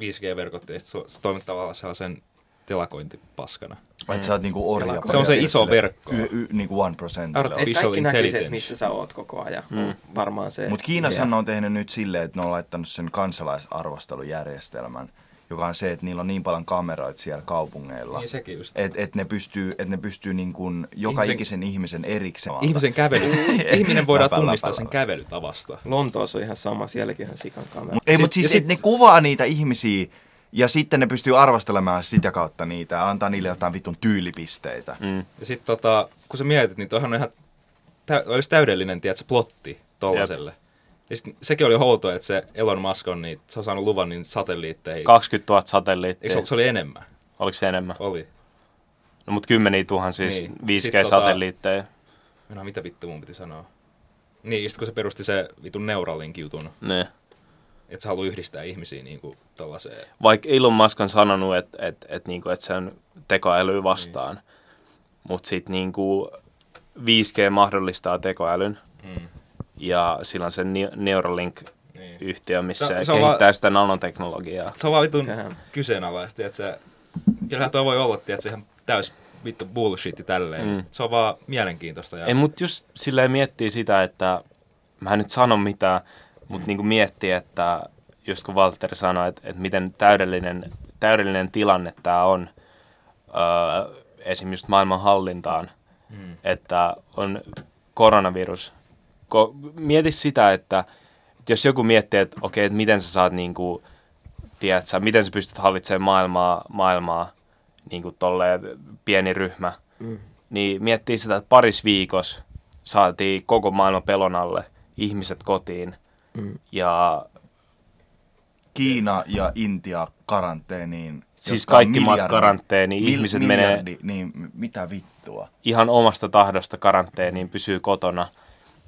5G-verkotti, ja sit se, se toimii tavallaan sellaisen telakointipaskana. Että sä oot niinku orja. Se on se iso verkko. Y, y, niinku one Artificial kaikki näkisi, että missä sä oot koko ajan. Mm. Mm. Varmaan se. Mutta Kiinassahan idea. on tehnyt nyt silleen, että ne on laittanut sen kansalaisarvostelujärjestelmän, joka on se, että niillä on niin paljon kameroita siellä kaupungeilla. Niin sekin just. Että et ne pystyy, et ne pystyy niin kuin joka Ihmisen- ikisen ihmisen erikseen. Ihmisen kävely. Ihminen voidaan Läpä, läpä, tunnistaa sen läpä. kävelytavasta. Lontoossa on ihan sama, sielläkin on sikan kamera. Ei, mutta siis sit, ne kuvaa niitä ihmisiä ja sitten ne pystyy arvostelemaan sitä kautta niitä ja antaa niille jotain vitun tyylipisteitä. Mm. Ja sitten tota, kun sä mietit, niin toihan on ihan, tä, olisi täydellinen, tiedätkö, plotti tollaselle. Ja sit sekin oli outoa, että se Elon Musk on, niin, se on saanut luvan niin satelliitteihin. 20 000 Eikö satelliittia. se, ollut- se oli enemmän? Oliko se enemmän? Oli. No, mutta kymmeniä tuhansia siis Niin. Sit tota- 5G-satelliitteja. No mitä vittu mun piti sanoa? Niin, just kun se perusti se vitun Neuralink-jutun, Ne. että se haluaa yhdistää ihmisiä niin kuin tällaiseen. Vaikka Elon Musk on sanonut, että et, et, niinku, et se on tekoälyä vastaan. Niin. Mutta sitten niinku 5G mahdollistaa tekoälyn. Mm. Ja sillä on se Neu- Neuralink-yhtiö, Niin. missä Se- se, kehittää vaan- sitä nanoteknologiaa. Se on vaan vitun kyseenalaista, että se... Kyllähän toi voi olla, että se ihan täys vittu bullshitti tälleen. Mm. Se on vaan mielenkiintoista. Ja... Ei, mutta just silleen miettii sitä, että mä en nyt sano mitään, mutta niinku miettii, että just kun Walter sanoi, että, että miten täydellinen, täydellinen tilanne tämä on öö, esim. just maailman hallintaan, Mm. että on koronavirus. Ko, mieti sitä, että, että jos joku miettii, että okei, että miten sä saat niinku, tiedätkö, miten sä pystyt hallitsemaan maailmaa, maailmaa niin kuin tolleen pieni ryhmä, Mm. niin miettii sitä, että paris viikossa saatiin koko maailma pelon alle, ihmiset kotiin Mm. ja Kiina ja Intia karanteeniin. Siis kaikki maat karanteeniin, ihmiset menee- Niin, mitä vittua? ihan omasta tahdosta karanteeniin pysyy kotona.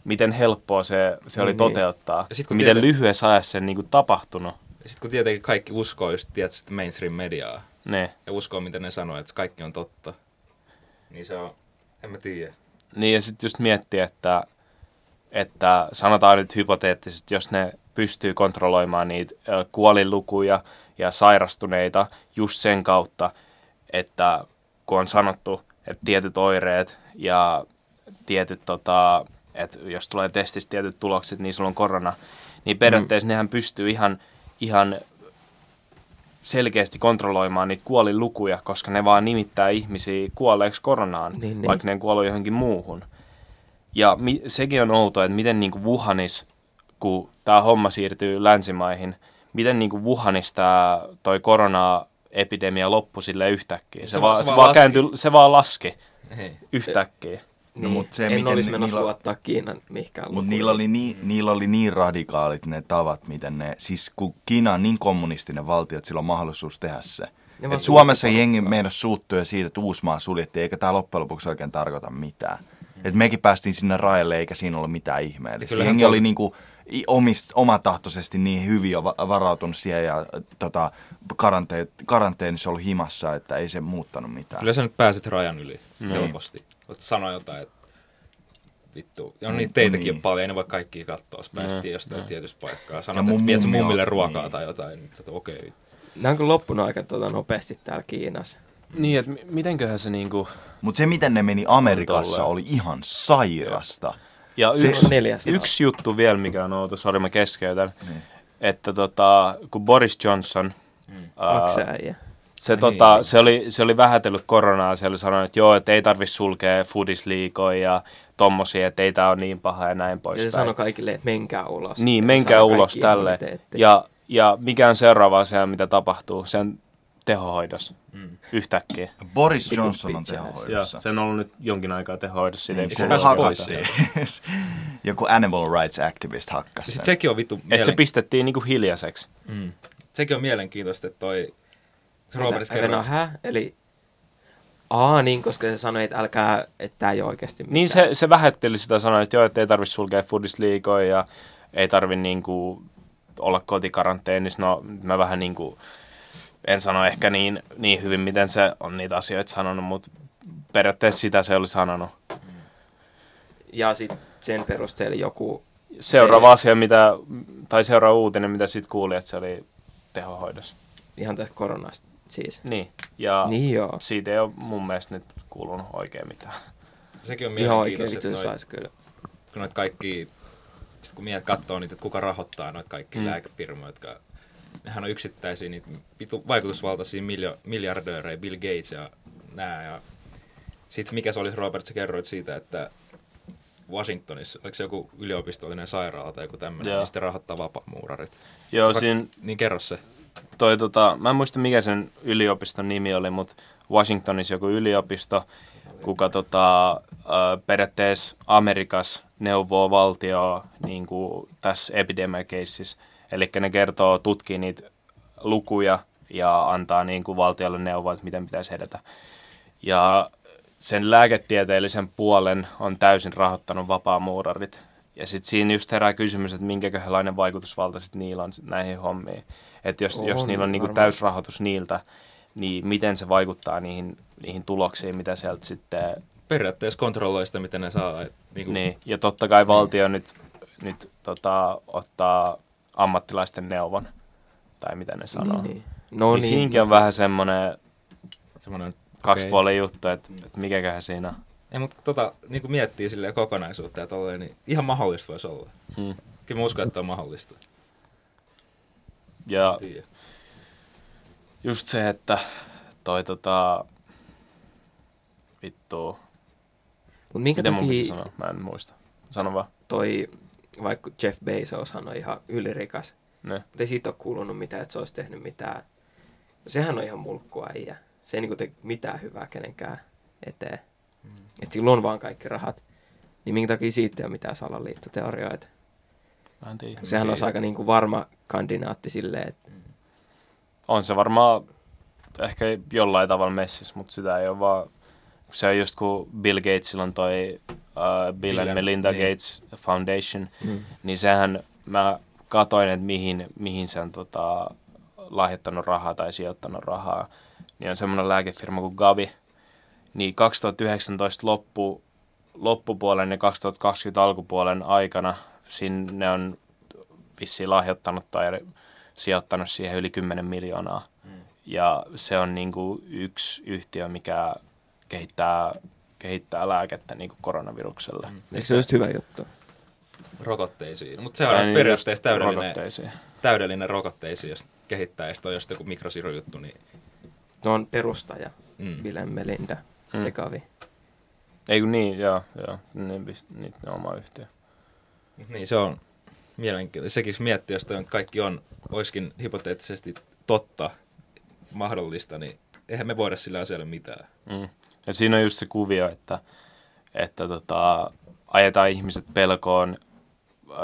Miten helppoa se, se oli Niin. toteuttaa. Ja sit kun Miten tiedät- lyhyessä ajassa se niin kuin tapahtunut. Ja sitten kun tietenkin kaikki uskoo just, tiedät, sitä mainstream-mediaa Ne. ja uskoo, miten ne sanoo, että kaikki on totta, niin se on, en mä tiedä. Niin ja sitten just miettiä, että, että sanotaan nyt hypoteettisesti, jos ne pystyy kontrolloimaan niitä kuolinlukuja ja sairastuneita just sen kautta, että kun on sanottu, että tietyt oireet ja tietyt, tota, että jos tulee testistä tietyt tulokset, niin sulla on korona, niin periaatteessa mm. nehän pystyy ihan, ihan selkeästi kontrolloimaan niitä kuolinlukuja, koska ne vaan nimittää ihmisiä kuolleeksi koronaan, Niin, niin, niin. vaikka ne kuollut johonkin muuhun. Ja mi- sekin on outoa, että miten niinku Wuhanis, kun tämä homma siirtyy länsimaihin, miten niinku Wuhanis tämä toi korona-epidemia loppui sille yhtäkkiä. Se, Se se, va- vaan, se se, vaan vaan laski. kääntyi, se vaan laski Hei. yhtäkkiä. Niin, mut se, en miten olisi menossa niillä- luottaa Kiinan mihinkään Mutta niillä oli, niin, niillä oli niin radikaalit ne tavat, miten ne, siis kun Kiina on niin kommunistinen valtio, että sillä on mahdollisuus tehdä se. Et Suomessa jengi porukkaa. meinas suuttua ja siitä, että Uusmaa suljettiin, eikä tämä loppujen lopuksi oikein tarkoita mitään. Et mekin päästiin sinne rajalle, eikä siinä ollut mitään ihmeellistä. Jengi oli niinku omist, omatahtoisesti niin hyvin jo varautunut siihen ja tota, karante- karanteenissa ollut himassa, että ei se muuttanut mitään. Kyllä sä nyt pääset rajan yli Mm. helposti. Voit sanoa jotain, että vittu. Ja on Mm, niitä teitäkin niin. niin. paljon, ei ne voi kaikkia katsoa, jos päästiin Mm, jostain mm. tietystä paikkaa. Mun että viet mummille ruokaa niin. tai jotain, niin sä okei. Okay. Nämä on kyllä loppunut aika tota, nopeasti täällä Kiinassa. Niin, että mi- mitenköhän se niinku... Mutta se, miten ne meni Amerikassa, oli ihan sairasta. Ja Se yksi, 400. yksi juttu vielä, mikä on outo, sori mä keskeytän, Niin. että tota, kun Boris Johnson, ää, Faksäijä. se, tota, niin, se, oli, se oli vähätellyt koronaa, se oli sanonut, että joo, että ei tarvitse sulkea foodisliikoja ja tommosia, että ei tää ole niin paha ja näin Ja poispäin. se sanoi kaikille, että menkää ulos. Niin, Ja menkää ulos tälle. Ja, ja mikä on seuraava asia, mitä tapahtuu? Se on tehohoidossa Mm. yhtäkkiä. Boris Johnson on. Ja tehohoidossa. se on ollut nyt jonkin aikaa tehohoidossa. Niin, se hakattiin. Joku animal rights activist hakkas Sitten sen. sekin on vittu Että se pistettiin niinku hiljaiseksi. mm. Sekin on mielenkiintoista, että toi Robert Venä, hä? Eli... Aa, niin, koska se sanoi, että älkää, että tämä ei ole oikeasti mitään. Niin se, se vähätteli sitä sanoi, että joo, että ei tarvitse sulkea foodisliikoja ja ei tarvi niinku olla kotikaranteenissa. No mä vähän niinku, en sano ehkä niin, niin hyvin, miten se on niitä asioita sanonut, mutta periaatteessa sitä se oli sanonut. Ja sitten sen perusteella joku... Seuraava Se- asia, mitä, tai seuraava uutinen, mitä sitten kuuli, että se oli tehohoidossa. Ihan tästä koronasta siis. Niin, ja Niin joo. siitä ei ole mun mielestä nyt kuulunut oikein mitään. sekin on mielenkiintoista, että se noi, sais kyllä. kun noit kaikki, sit kun miehet katsoo niitä, että kuka rahoittaa noita kaikki Mm. lääkefirmoja, jotka nehän on yksittäisiä niitä vitu vaikutusvaltaisia miljo, miljardöörejä, Bill Gates ja nää. Ja sitten mikä se olisi, Robert, sä kerroit siitä, että Washingtonissa, oliko se joku yliopistollinen sairaala tai joku tämmöinen, niin sitten rahoittaa vapaamuurarit. Joo, Kuka- siinä Niin kerro se. toi, tota, mä en muista mikä sen yliopiston nimi oli, mutta Washingtonissa joku yliopisto, kuka tota, äh, periaatteessa Amerikas neuvoo valtioa niin kuin tässä epidemiakeississä. Eli ne kertoo, tutkii niitä lukuja ja antaa niin kuin valtiolle neuvoa, että miten pitäisi edetä. Ja sen lääketieteellisen puolen on täysin rahoittanut vapaamuurarit. Ja sitten siinä just herää kysymys, että minkälainen vaikutusvalta sit niillä on näihin hommiin. Että jos, On, jos niillä on niinku täysrahoitus niiltä, niin miten se vaikuttaa niihin, niihin tuloksiin, mitä sieltä sitten... Periaatteessa kontrolloi sitä, miten ne saa. Et, niin kuin, Niin. Ja totta kai valtio nyt, nyt tota, ottaa ammattilaisten neuvon, tai mitä ne sanoo. Niin, niin. No niin, siinäkin on vähän semmoinen semmoinen kaksipuolen juttu, että, että mikäköhän siinä on. Ei, mutta tota, niin kuin miettii silleen kokonaisuutta ja tolleen, niin ihan mahdollista voisi olla. Mm. Kyllä mä uskon, että on mahdollista. Ja just se, että toi tota, vittu, Mut minkä miten takia sanoa? Mä en muista. Sano vaan. toi, vaikka Jeff Bezos on ihan ylirikas, Ne. mutta ei siitä ole kuulunut mitään, että se olisi tehnyt mitään. Sehän on ihan mulkkua äijä. Se ei niinku tee mitään hyvää kenenkään eteen. Mm. Että sillä on vaan kaikki rahat. Niin minkä takia siitä ei ole mitään salaliittoteorioita. Mä en tiedä. Sehän olisi tiedä. aika niinku varma kandidaatti silleen, että On se varmaan ehkä jollain tavalla messissä, mutta sitä ei ole vaan... Se on just kun Bill Gatesilla on toi uh, Bill and Melinda niin. Gates Foundation, mm. niin sehän mä katoin, että mihin, mihin se on tota, lahjoittanut rahaa tai sijoittanut rahaa. Niin on semmoinen lääkefirma kuin Gavi. Niin 2019 loppu, loppupuolen ja 2020 alkupuolen aikana sinne on vissiin lahjoittanut tai sijoittanut siihen yli 10 miljoonaa. Mm. Ja se on niinku yksi yhtiö, mikä kehittää, kehittää lääkettä niinku koronavirukselle. Mm. Eikö se just hyvä juttu? Rokotteisiin. Mutta se on niin periaatteessa täydellinen, rokotteisiin. täydellinen rokotteisiin, jos kehittää, sitten on just joku mikrosirujuttu, niin No on perustaja, mm. Bill Melinda, Mm. se kavi. Ei kun niin, joo, joo. Niin, niitä ne oma yhtiö. Mut niin se on mielenkiintoista. Sekin jos miettii, jos toi on, kaikki on, olisikin hypoteettisesti totta, mahdollista, niin eihän me voida sillä asialle mitään. Mm. Ja siinä on just se kuvio, että, että tota, ajetaan ihmiset pelkoon,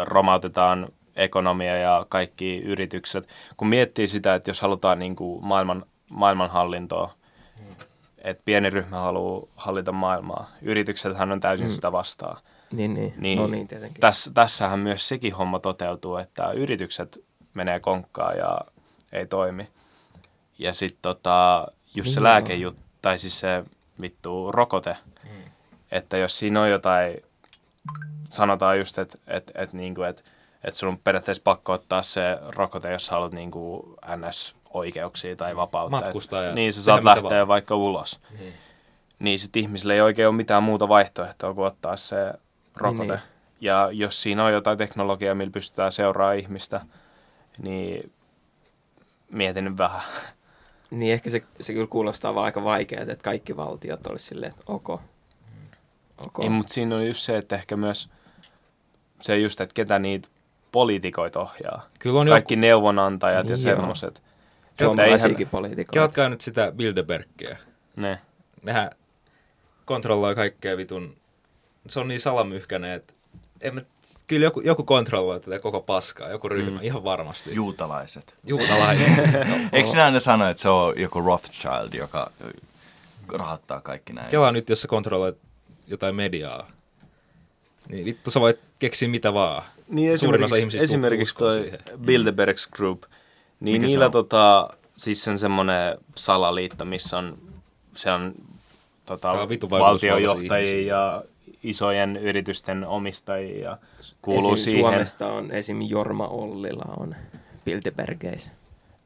romautetaan ekonomia ja kaikki yritykset. Kun miettii sitä, että jos halutaan niin kuin maailman, maailmanhallintoa, että pieni ryhmä haluaa hallita maailmaa, yrityksethän on täysin Mm. sitä vastaan. Niin, niin. Niin. No niin, tietenkin. Tässä, tässähän myös sekin homma toteutuu, että yritykset menee konkkaan ja ei toimi. Ja sitten tota, just se Niin lääkejuttu, tai siis se vittu rokote, Mm. että jos siinä on jotain, sanotaan just, että et, et, niinku, et, et sun on periaatteessa pakko ottaa se rokote, jos haluat niinku NS oikeuksia tai vapautta. Matkustaa ja niin, sä saat lähteä vaan. vaikka ulos. Niin. Niin sit ihmisillä ei oikein ole mitään muuta vaihtoehtoa kuin ottaa se rokote. Niin. Ja jos siinä on jotain teknologiaa, millä pystytään seuraamaan ihmistä, niin mietin nyt vähän. Niin ehkä se, se kyllä kuulostaa vaan aika vaikeaa, että kaikki valtiot olisi silleen, että ok. ok. Niin, mutta siinä on just se, että ehkä myös se just, että ketä niitä poliitikoita ohjaa. Kyllä on Kaikki neuvonantajat ja Niin joo. semmoiset. Suomalaisiakin poliitikoita. Kelatkaa nyt sitä Bilderbergia. Ne. Nehän kontrolloi kaikkea vitun... Se on niin salamyhkäinen, että en mä, kyllä joku, joku kontrolloi tätä koko paskaa, joku ryhmä, mm. ihan varmasti. Juutalaiset. Juutalaiset. Eikö sinä aina sano, että se on joku Rothschild, joka rahoittaa kaikki näin? Kela nyt, jos sä kontrolloit jotain mediaa. Niin vittu sä voit keksiä mitä vaan. Niin Suurin osa esimerkiksi, ihmisistä esimerkiksi toi siihen. Bilderbergs Group, niin Mikä se niillä on? tota, siis se on semmoinen salaliitto, missä on, se on tota, on valtiojohtajia ihmisiä. ja isojen yritysten omistajia ja kuuluu esim. siihen. Suomesta on esim. Jorma Ollila on Bilderbergeis.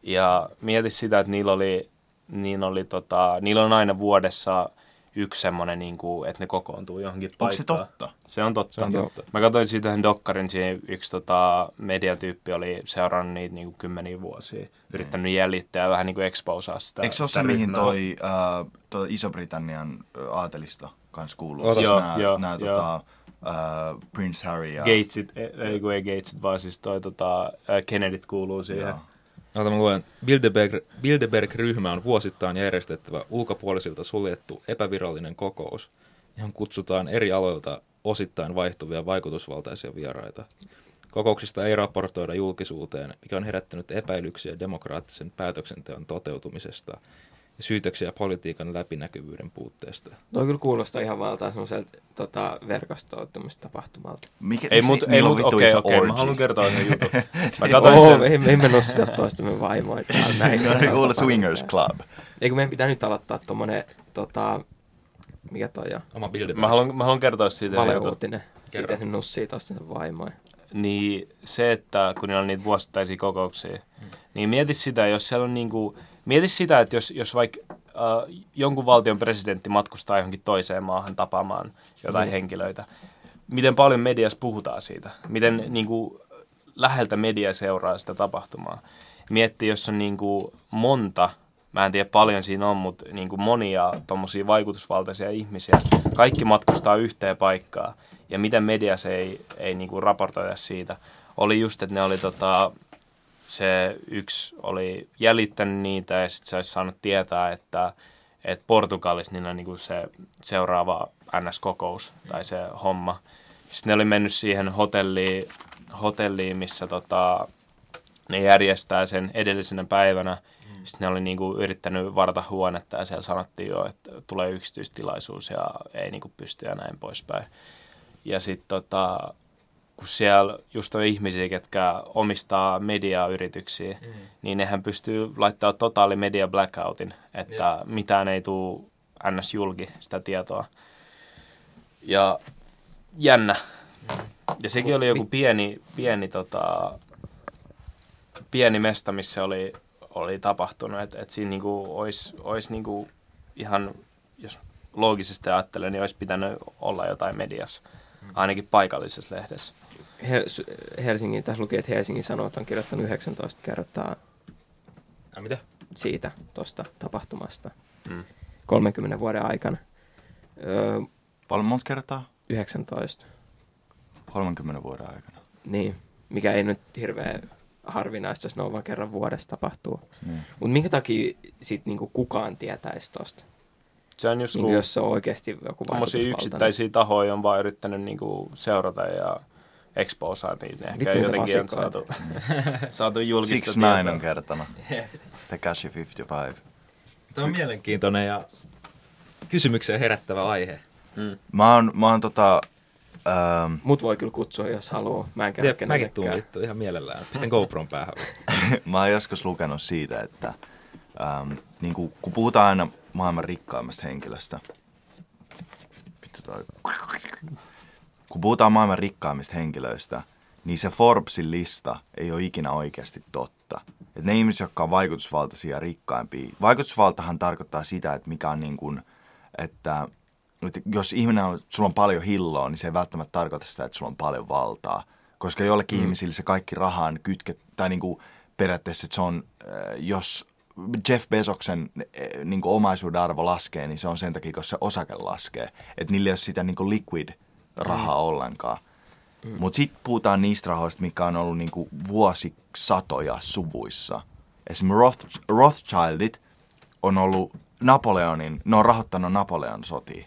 Ja mieti sitä, että niillä oli, niillä oli tota, niillä on aina vuodessa yksi semmoinen, niin kuin, että ne kokoontuu johonkin paikkaan. Onko se totta? Se on totta. Se on totta. Mä katsoin siitä yhden dokkarin, siinä yksi tota, mediatyyppi oli seurannut niitä niin kuin kymmeniä vuosia, yrittänyt jäljittää ja vähän niin kuin exposaa sitä. Eikö se ole se, mihin ryhmää. toi, äh, toi Iso-Britannian äh, aatelisto kanssa kuuluu? Ootas. Joo, nää, joo, nää, joo. tota, äh, Prince Harry ja... Gatesit, ei, ei kun ei Gatesit, vaan siis toi tota, äh, Kennedyt kuuluu siihen. Joo. Ota mä luen. Bilderberg, Bilderberg-ryhmä on vuosittain järjestettävä ulkopuolisilta suljettu epävirallinen kokous, johon kutsutaan eri aloilta osittain vaihtuvia vaikutusvaltaisia vieraita. Kokouksista ei raportoida julkisuuteen, mikä on herättänyt epäilyksiä demokraattisen päätöksenteon toteutumisesta syytöksiä politiikan läpinäkyvyyden puutteesta. Tuo kyllä kuulostaa ihan valtaa semmoiselta tota, verkostoitumista tapahtumalta. Mikä, Ei, mut, ei, on mut, okei, okei, mä haluan kertoa sen jutun. Mä katsoin sen, me, ei- me emme nostaa toistamme vaimoita. Näin. No, niin, kuule Swingers Club. Eikö meidän pitää nyt aloittaa tommonen, tota, mikä toi on, Oma Bilderberg. mä haluan, mä haluan kertoa siitä sen valeuutinen. Siitä Kerro. se nussii tosta sen vaimoja. Niin se, että kun niillä on niitä vuosittaisia kokouksia, niin mieti sitä, jos siellä on niinku, mieti sitä, että jos, jos vaikka äh, jonkun valtion presidentti matkustaa johonkin toiseen maahan tapaamaan jotain Niin. henkilöitä, miten paljon mediassa puhutaan siitä, miten niinku, läheltä media seuraa sitä tapahtumaa. Mietti, jos on niinku monta, mä en tiedä paljon siinä on, mutta niinku monia tommosia vaikutusvaltaisia ihmisiä, kaikki matkustaa yhteen paikkaan, ja miten mediassa ei, ei niinku raportoida siitä. Oli just, että ne oli tota, se yksi oli jäljittänyt niitä ja sitten se olisi saanut tietää, että, että Portugalissa niillä on niinku se seuraava NS-kokous tai se homma. Sitten ne oli mennyt siihen hotelliin, hotelliin missä tota, ne järjestää sen edellisenä päivänä. Sitten ne oli niinku yrittänyt varata huonetta ja siellä sanottiin jo, että tulee yksityistilaisuus ja ei niinku pysty ja näin poispäin. Ja sitten tota, kun siellä just on ihmisiä, ketkä omistaa mediayrityksiä, mm. niin nehän pystyy laittamaan totaali media blackoutin, että Jep. mitään ei tule ns. julki sitä tietoa. Ja jännä. Ja sekin oli joku pieni, pieni, tota, pieni mesta, missä oli, oli tapahtunut, että et siinä niinku olisi, olisi niinku ihan, jos loogisesti ajattelen, niin olisi pitänyt olla jotain mediassa, ainakin paikallisessa lehdessä. Hel- Helsingin, tässä luki, että Helsingin Sanomat on kirjoittanut 19 kertaa Ai mitä? siitä tuosta tapahtumasta Mm. 30 vuoden aikana. Öö, Paljon monta kertaa? 19. 30 vuoden aikana. Niin, mikä ei nyt hirveän harvinaista, jos ne on vaan kerran vuodessa tapahtuu. Niin. Mutta minkä takia sit niinku kukaan tietäisi tosta? Se on just Niinku, kun jos se on oikeasti joku yksittäisiä tahoja on vaan yrittänyt niinku seurata ja exposaa niitä. Ehkä Vittu jotenkin on saatu, saatu julkista Six Nine on kertonut. Tekashi 55. Tämä on mielenkiintoinen ja kysymykseen herättävä aihe. Mm. Mä oon, mä oon tota... Ähm, Mut voi kyllä kutsua, jos haluaa. Mä en kerro Jep, mäkin tuun vittu ihan mielellään. Pistän GoPron päähän. mä oon joskus lukenut siitä, että ähm, niin kun, kun puhutaan aina maailman rikkaimmasta henkilöstä, vittu toi. Kun puhutaan maailman rikkaimmista henkilöistä, niin se Forbesin lista ei ole ikinä oikeasti totta. Että ne ihmiset, jotka on vaikutusvaltaisia ja rikkaimpia. Vaikutusvaltahan tarkoittaa sitä, että mikä on niin kuin, että, että jos ihminen on, sulla on paljon hilloa, niin se ei välttämättä tarkoita sitä, että sulla on paljon valtaa. Koska jollekin mm. ihmisille se kaikki raha on kytket, tai niin kuin periaatteessa, että se on, äh, jos Jeff Bezoksen äh, niin kuin omaisuuden arvo laskee, niin se on sen takia, koska se osake laskee. Että niillä ei ole sitä niin kuin liquid rahaa mm. ollenkaan. Mm. Mutta sitten puhutaan niistä rahoista, mikä on ollut niinku vuosisatoja suvuissa. Esimerkiksi Roth, Rothschildit on ollut Napoleonin, ne on rahoittanut Napoleon sotia.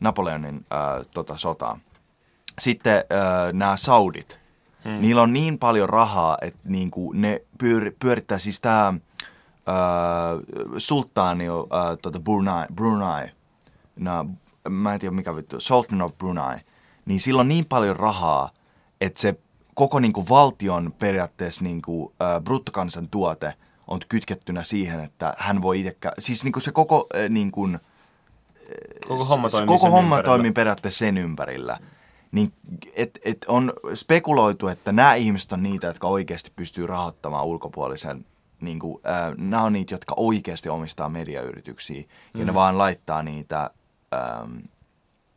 Napoleonin äh, tota, sotaa. Sitten äh, nämä Saudit, hmm. niillä on niin paljon rahaa, että niinku ne pyör, pyörittää siis tämä äh, sultaani äh, tota Brunei, Brunei. Nää, mä en tiedä mikä vittu, Sultan of Brunei niin sillä on niin paljon rahaa, että se koko niin kuin valtion periaatteessa niin kuin, äh, bruttokansantuote on kytkettynä siihen, että hän voi itse, siis niin kuin se koko äh, niin kuin, Koko homma toimii, koko sen homma ympärillä. toimii periaatteessa sen ympärillä. Niin, et, et on spekuloitu, että nämä ihmiset on niitä, jotka oikeasti pystyy rahoittamaan ulkopuolisen, niin kuin, äh, nämä on niitä, jotka oikeasti omistaa mediayrityksiä, ja ne vaan laittaa niitä, ähm,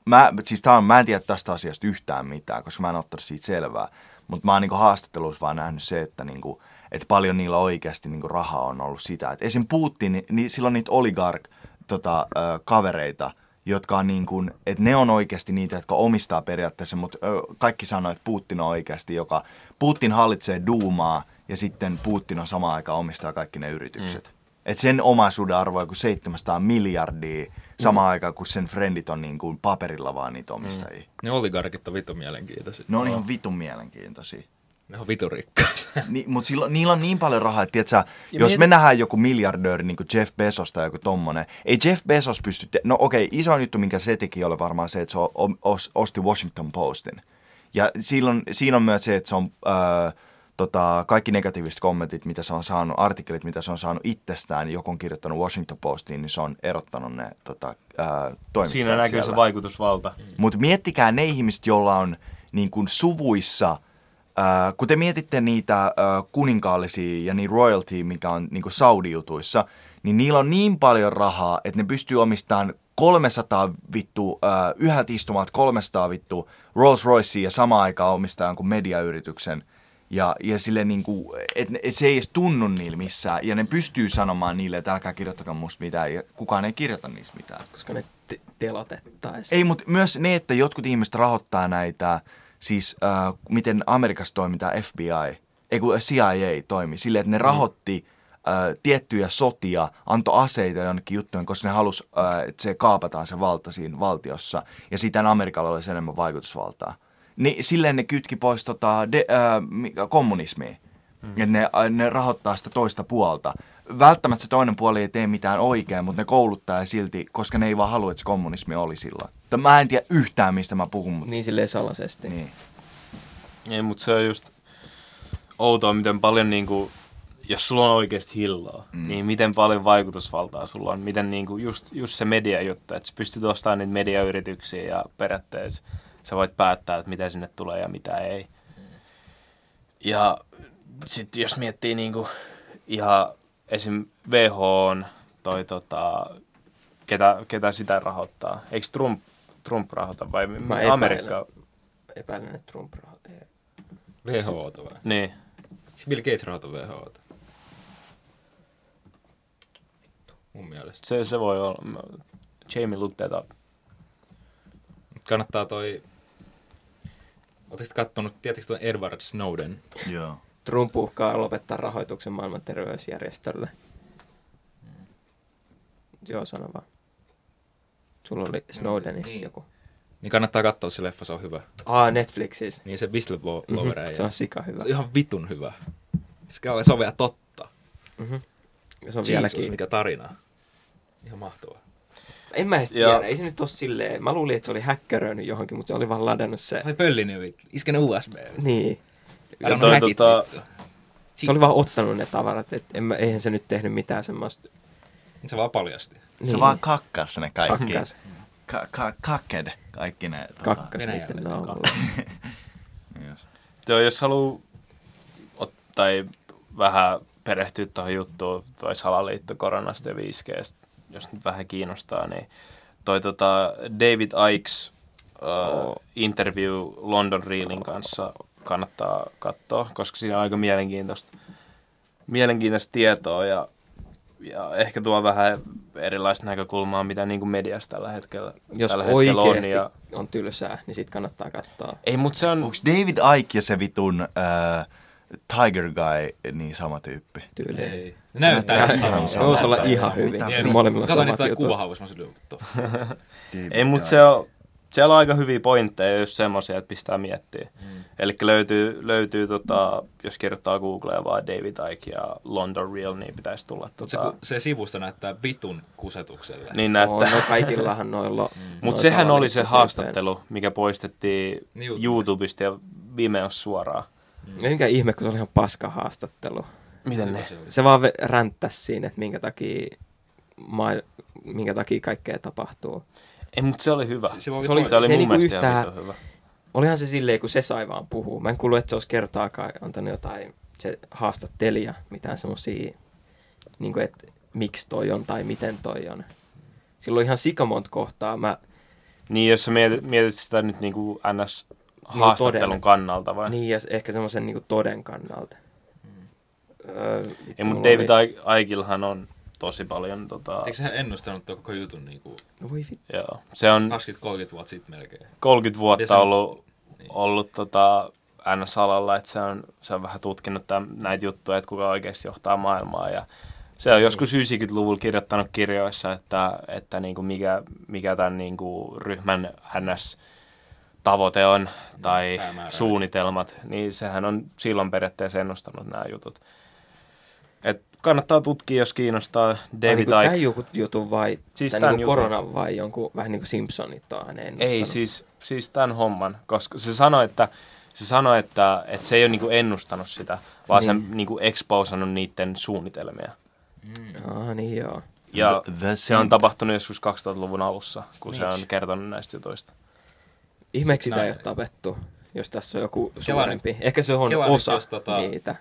mä, siis tää on, mä en tiedä tästä asiasta yhtään mitään, koska mä en ottanut siitä selvää, mutta mä oon niinku haastatteluissa vaan nähnyt se, että niinku, että paljon niillä oikeasti niinku rahaa on ollut sitä. Et esim. Putin, niin sillä on niitä oligark tota, ö, kavereita, jotka on niin kuin, että ne on oikeasti niitä, jotka omistaa periaatteessa, mutta kaikki sanoo, että Putin on oikeasti, joka, Putin hallitsee duumaa ja sitten Putin on samaan aikaan omistaa kaikki ne yritykset. Mm. Et sen omaisuuden arvo on kuin 700 miljardia samaan mm. aikaan, kun sen frendit on niin kuin paperilla vaan niitä omistajia. Mm. Ne oligarkit on vitun mielenkiintoisia. Ne on ihan vitun mielenkiintoisia. Ne on vitun rikkaat. Ni, mutta sillä, niillä on niin paljon rahaa, että tiiätkö, jos mieti- me nähdään joku miljardööri, niin kuin Jeff Bezos tai joku tommonen, ei Jeff Bezos pysty, te- no okei, iso juttu, minkä se teki, oli varmaan se, että se os- osti Washington Postin. Ja silloin, siinä on myös se, että se on öö, tota, kaikki negatiiviset kommentit, mitä se on saanut, artikkelit, mitä se on saanut itsestään, joku on kirjoittanut Washington Postiin, niin se on erottanut ne tota, toimittajat Siinä näkyy siellä. se vaikutusvalta. Mutta miettikää ne ihmiset, joilla on niin kuin suvuissa, ää, kun te mietitte niitä ää, kuninkaallisia ja niin royalty, mikä on niin kuin Saudi-jutuissa, niin niillä on niin paljon rahaa, että ne pystyy omistamaan 300 vittu, ää, yhdeltä istumat 300 vittu Rolls Roycea ja samaan aikaan omistaa jonkun mediayrityksen. Ja, ja sille niin kuin, et, et se ei edes tunnu niillä missään. Ja ne pystyy sanomaan niille, että älkää kirjoittakaa musta mitään. Ja kukaan ei kirjoita niistä mitään. koska ne te- telotettaisiin. Ei, mutta myös ne, että jotkut ihmiset rahoittaa näitä, siis äh, miten Amerikassa toimii FBI, ei kun CIA toimi, silleen, että ne rahoitti äh, tiettyjä sotia, antoi aseita jonnekin juttujen, koska ne halusi, äh, että se kaapataan se valta siinä valtiossa, ja sitten Amerikalla olisi enemmän vaikutusvaltaa. Niin silleen ne kytki pois tota, de, äh, mi- kommunismia. Mm. Että ne, äh, ne rahoittaa sitä toista puolta. Välttämättä se toinen puoli ei tee mitään oikein, mutta ne kouluttaa ja silti, koska ne ei vaan halua, että se kommunismi oli silloin. Mutta mä en tiedä yhtään, mistä mä puhun, mutta Niin silleen salaisesti. niin. Ei, mutta se on just outoa, miten paljon niinku, jos sulla on oikeasti hilloa, mm. niin miten paljon vaikutusvaltaa sulla on. Miten niinku just, just se mediajuttu, että sä pystyt ostamaan niitä mediayrityksiä ja periaatteessa sä voit päättää, että mitä sinne tulee ja mitä ei. Ja sitten jos miettii niinku ihan esim. WHO on toi tota, ketä, ketä sitä rahoittaa. Eikö Trump, Trump rahoita vai Mä Amerikka? Epäilen, että Trump rahoittaa. WHOta vai? Niin. Eikö Bill Gates rahoita WHOta? Mun mielestä. Se, se voi olla. Jamie looked that up. Kannattaa toi... Oletteko kattonut, tiedättekö tuon Edward Snowden? Joo. Trump uhkaa lopettaa rahoituksen maailman terveysjärjestölle. Joo, sano vaan. Sulla oli Snowdenista niin. joku. Niin kannattaa katsoa se leffa, se on hyvä. Aa, Netflixissä. Niin se whistleblower mm Se on sika hyvä. Se on ihan vitun hyvä. Se on, se on vielä totta. Mhm. Se on Jesus, vieläkin. mikä tarina. Ihan mahtavaa. En mä edes Ja- tiedä, ei se nyt ole silleen. Mä luulin, että se oli häkkäröinyt johonkin, mutta se oli vaan ladannut se. Sai pöllinen vittu. Isken USB. Niin. Älä toi tota-. Se oli vaan ottanut ne tavarat, että en mä, eihän se nyt tehnyt mitään semmoista. Se vaan paljasti. Se vaan kakkas ne kaikki. Niin. Kakkas, Ka- ka- kaked, kaikki ne. Tota, kakkas niiden just. Joo, jos haluaa ot- tai vähän perehtyä tuohon juttuun, toi salaliitto koronasta ja 5G, jos nyt vähän kiinnostaa, niin toi tota David Ikes uh, interview London Reelin kanssa kannattaa katsoa, koska siinä on aika mielenkiintoista, mielenkiintoista tietoa ja, ja ehkä tuo vähän erilaista näkökulmaa, mitä niin kuin mediassa tällä hetkellä, Jos tällä hetkellä on. oikeasti Ja, on tylsää, niin sit kannattaa katsoa. ei, mutta se on, Onko David Icke ja se vitun äh, Tiger Guy niin sama tyyppi? tyyli. Ei. Näyttää samalta. Se voisi olla ihan hyvin. mitä- Molemmilla on Kato niitä jutut. mä ei, mutta se on, siellä on aika hyviä pointteja, just semmoisia, että pistää miettiä. Mm. Eli löytyy, löytyy tota, jos kirjoittaa Googleen vaan David Icke ja London Real, niin pitäisi tulla. Se, Tota, ku- se sivusta näyttää vitun kusetukselle. niin näyttää. no kaikillahan noilla. Mutta noi sehän oli se haastattelu, mikä poistettiin Niin, YouTubesta. YouTubesta ja Vimeossa suoraan. Ei mikä ihme, kun se oli ihan paska haastattelu. Miten ne? Se. Se vaan ränttäsi siinä, että minkä takia, ma- minkä takia kaikkea tapahtuu. Ei, mutta se oli hyvä. Se- sillä oli Se oli- se oli se mun niinku mielestä yhtään- hyvä. Olihan se silleen, kun se sai vaan puhua. Mä en kuullut, että se olisi kertaakaan antanut jotain, se haastattelija, mitään semmosia, niin kuin, että miksi toi on tai miten toi on. Silloin ihan sikamont kohtaa. Mä, Niin, jos sä mietit, mietit sitä nyt niinku NS haastattelun toden. kannalta vai? niin, ja ehkä semmoisen niin toden kannalta. Öö, Ei, mutta David oli- Ai- Aikilhan on tosi paljon tota, Eikö sehän ennustanut tuon koko jutun niinku No voi vittu. joo. Se on 20-30 vuotta sitten melkein? 30 Ja vuotta se on- ollut, niin. ollut tota, NS-alalla, että se on, se on vähän tutkinut tämän, näitä juttuja, että kuka oikeasti johtaa maailmaa. Ja se on joskus 90-luvulla kirjoittanut kirjoissa, että, että niin kuin mikä, mikä tämän niin kuin ryhmän NS-tavoite on tai päämäärä. suunnitelmat, niin sehän on silloin periaatteessa ennustanut nämä jutut. Et kannattaa tutkia, jos kiinnostaa David tämän Icke. joku jutun vai, Siis tämän tämän jutun. koronan vai jonkun, vähän niin kuin Simpsonit on hänen ennustanut. Ei, siis, siis tämän homman, koska se sanoi, että se sanoi, että, että se ei ole niinku ennustanut sitä, vaan niin. Niin. se niinku exposannut niiden suunnitelmia. Ah, niin joo. Ja The- the se on tapahtunut joskus 2000-luvun alussa, kun se on Snitch. kertonut näistä jutuista. Ihmeeksi sitä ei ole tapettu, jos tässä on joku suurempi. Ehkä se on kela nyt, osa jos tota- niitä.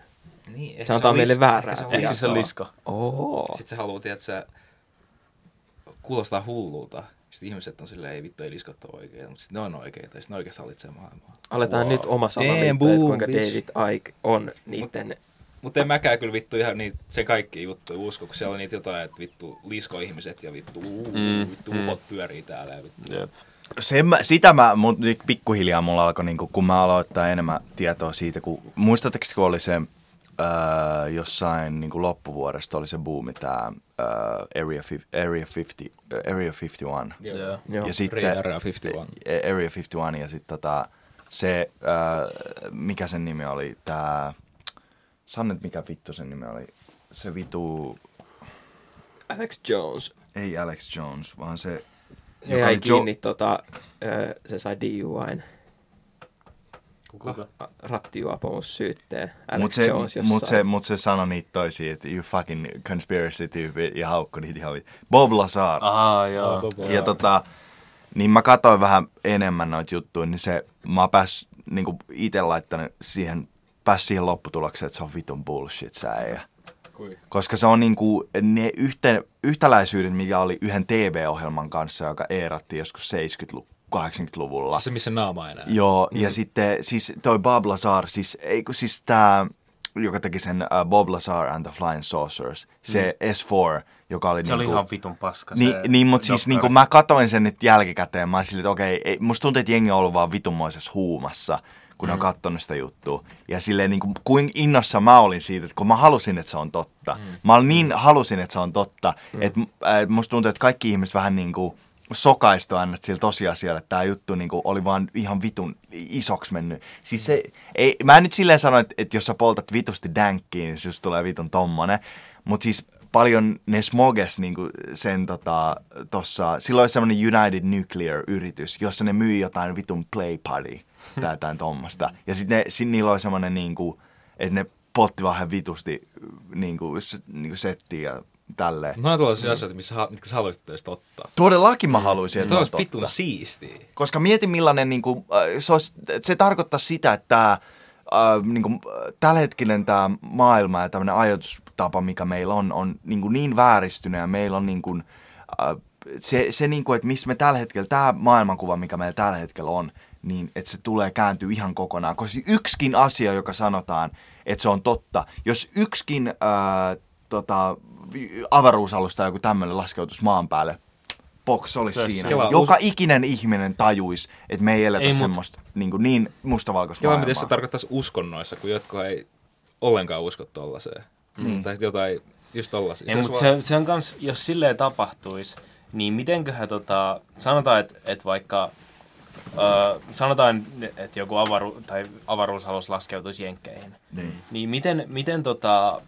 Niin, ehkä Se antaa on meille lis- väärää ehkä se on Ehkä tietoa. se lisko. Oo. Sitten se haluaa, että se kuulostaa hullulta. Sitten ihmiset on silleen, ei vittu, ei liskot ole oikeita, mutta sitten ne on oikeita ja sitten ne oikeasti hallitsee maailmaa. Aletaan Wow. nyt oma salaliitto, että kuinka bitch. David Icke on niiden... Mutta en mäkään kyllä vittu ihan niitä, sen kaikki juttuja usko, kun siellä on niitä jotain, että vittu lisko-ihmiset ja vittu, uu, Mm, vittu mm. ufot pyörii täällä ja vittu. Jep. Sen mä, sitä mä, mun, pikkuhiljaa mulla alkoi, niinku, kun mä aloin ottaa enemmän tietoa siitä, kun muistatteko, kun oli se öö, jossain niinku loppuvuodesta oli se buumi, tämä öö, Area, fif- Area, 50, äh, Area 51. Joo. Joo. Ja sitten Area 51. Area 51 ja sitten tota, se, öö, mikä sen nimi oli, tämä, sano nyt mikä vittu sen nimi oli, se vitu, Alex Jones. ei Alex Jones, vaan se, Se jäi oli Jo- kiinni, tota, ö, se sai DUIn. Kuka? Rattijuopumus syytteen. Mutta se, mut se, mut se sanoi niitä toisia, että you fucking conspiracy tyyppi ja haukkui niitä ihan vi- Bob Lazar. Ahaa, joo. Oh, Bob Lazar. Ja tota, niin mä katsoin vähän enemmän noita juttuja, niin se, mä oon pääs, niinku ite laittanut siihen, pääs siihen lopputulokseen, että se on vitun bullshit se äijä. Kui? Koska se on niinku ne yhten, yhtäläisyydet, mikä oli yhden TV-ohjelman kanssa, joka eerattiin joskus 70-luvulla, 80-luvulla. Se missä naama enää. Joo, mm. ja sitten siis toi Bob Lazar, siis, ei siis tää, joka teki sen uh, Bob Lazar and the Flying Saucers, se mm. S4, joka oli Se oli niinku, ihan vitun paska. Niin, se niin mutta siis niinku mä katoin sen nyt jälkikäteen, mä silleen, että okei, ei, musta tuntuu, että jengi on ollut vaan vitunmoisessa huumassa, kun mm. on kattonut sitä juttua. Ja silleen niinku, kuin innossa mä olin siitä, että kun mä halusin, että se on totta. Mm. Mä olin niin, halusin, että se on totta, mm. että äh, musta tuntuu, että kaikki ihmiset vähän niinku sokaistu aina sillä tosiasialla, että tämä juttu niinku oli vaan ihan vitun isoksi mennyt. Siis se, ei, mä en nyt silleen sano, että, että jos sä poltat vitusti dänkkiin, niin se tulee vitun tommonen. Mutta siis paljon ne smoges niinku sen tota, tossa, silloin oli semmoinen United Nuclear-yritys, jossa ne myi jotain vitun play party tai jotain tommosta. Ja sitten niillä oli semmoinen niinku, että ne poltti vähän vitusti niinku, s- niinku settiä ja tälleen. No on tuollaisia asioita, missä, mitkä sä haluaisit teistä ottaa. Todellakin mä haluaisin, että olisi totta. vitun siistiä. Koska mieti millainen, niin kuin, se, olisi, se tarkoittaa sitä, että tämä äh, niin kuin, tällä tämä maailma ja tämmöinen ajatustapa, mikä meillä on, on niin, kuin niin vääristynyt ja meillä on niin kuin, äh, se, se niin kuin, että missä me tällä hetkellä, tämä maailmankuva, mikä meillä tällä hetkellä on, niin että se tulee kääntyä ihan kokonaan. Koska yksikin asia, joka sanotaan, että se on totta, jos yksikin ää, tota, avaruusalusta joku tämmöinen laskeutus maan päälle, box olisi Se siinä. Kela, Joka us- ikinen ihminen tajuisi, että me ei eletä Ei, mut- semmoista niin, kuin niin mustavalkoista Joo, miten se tarkoittaisi uskonnoissa, kun jotkut ei ollenkaan usko tollaiseen. Niin. Tai jotain, just tollaisia. Ei, olisi mutta vaan- se, se on kans, jos silleen tapahtuisi, niin mitenköhän tota, sanotaan, että et vaikka ö, sanotaan, että joku avaru, tai avaruusalus laskeutuisi jenkkeihin, Niin. niin miten, miten tota,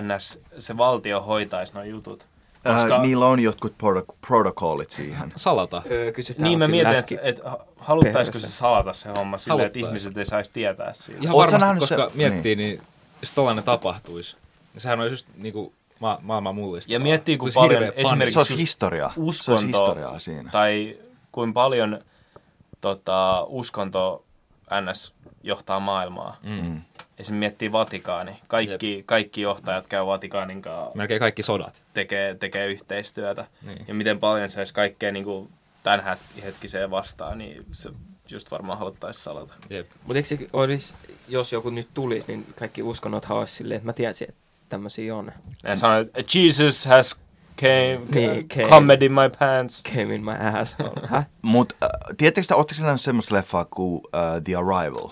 NS se valtio hoitaisi nuo jutut? Koska... Äh, niillä on jotkut proto- protokollit siihen. Salata. Öö, kysytään, niin mä mietin, että et, haluttaisiko se salata se homma silleen, että ihmiset ei saisi tietää siitä. Ihan Oot varmasti, koska se- miettii, niin. jos tollainen tapahtuisi, niin sehän olisi just niinku ma- maailman mullista. Ja miettii, kun paljon esimerkiksi- Se olisi historiaa. Se olisi uskonto historiaa siinä. tai kuin paljon tota, uskonto NS johtaa maailmaa. Mm. Esimerkiksi miettii Vatikaani. Kaikki, kaikki johtajat käy Vatikaanin kanssa, Melkein kaikki sodat. tekee, tekee yhteistyötä. Niin. Ja miten paljon se olisi kaikkea niin kuin tämän het- hetkiseen vastaan, niin se just varmaan haluttaisiin salata. Jep. Mutta eikö se olisi, jos joku nyt tulisi, niin kaikki uskonnothan olisi silleen, että mä tiesin, että tämmöisiä on. Ja sanoo, että Jesus has came, Niin, came. come in my pants. Came in my ass. Mutta äh, tiedättekö, te, ootteko nähnyt semmoista leffaa kuin uh, The Arrival?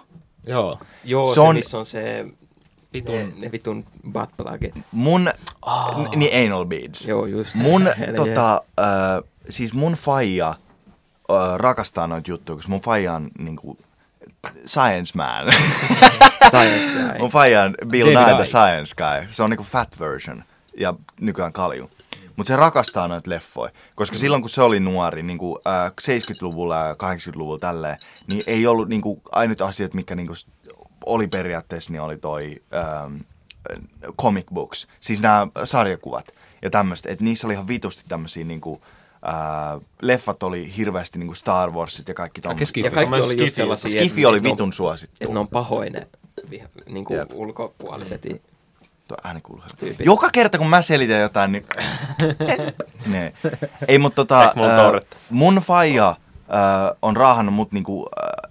Joo. Joo, Se se, on- missä on se Vitun- ne, ne vitun buttplugit. Mun, n- niin anal beads. Joo, just. Mun, tota, äh, siis mun faija äh, rakastaa noita juttuja, koska mun faija on niinku science man. Science guy. mun faija on Bill Nye the. Science Guy. Se on niinku fat version ja nykyään kalju. Mutta se rakastaa noita leffoja, koska silloin kun se oli nuori, niin kuin, äh, 70-luvulla ja 80-luvulla tälleen, niin ei ollut niin kuin, ainut asiat, mikä niin kuin, oli periaatteessa, niin oli toi ähm, comic books, siis nämä sarjakuvat ja tämmöistä, että niissä oli ihan vitusti tämmöisiä niin kuin, äh, leffat oli hirveästi niin kuin Star Warsit ja kaikki tommoset. Skifi. Ja kaikki oli just sellaisia, Skifi oli että ne on- vitun suosittu. Että ne on pahoine viha, niin kuin Jep. ulkopuoliset. Mm. Tuo ääni kuuluu. Joka kerta kun mä selitän jotain, niin... ne. Ei, mutta tota, äh, mun faija äh, on raahannut mut niinku, äh,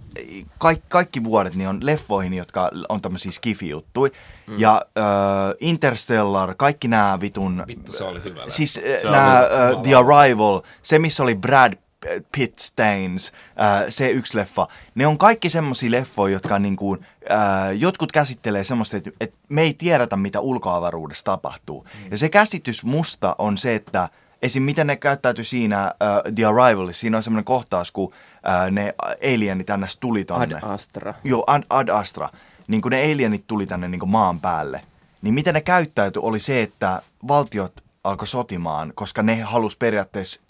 kaikki, kaikki vuodet niin on leffoihin, jotka on tämmöisiä skifi-juttuja. Mm. Ja äh, Interstellar, kaikki nämä vitun... Vittu, se oli hyvä. Siis Se nämä oli uh, The Arrival, se missä oli Brad Pitt Stains, uh, se yksi leffa, ne on kaikki semmosia leffoja, jotka niinku, uh, jotkut käsittelee semmoista, että, että me ei tiedetä, mitä ulkoavaruudessa tapahtuu. Mm. Ja se käsitys musta on se, että esim. miten ne käyttäytyi siinä uh, The Arrivalissa, siinä on semmoinen kohtaus, kun uh, ne alienit ns. tuli Ad tonne. Astra. Joo, Ad, Ad Astra. Niin kun ne alienit tuli tänne niin maan päälle, niin miten ne käyttäytyi oli se, että valtiot alkoi sotimaan, koska ne halus periaatteessa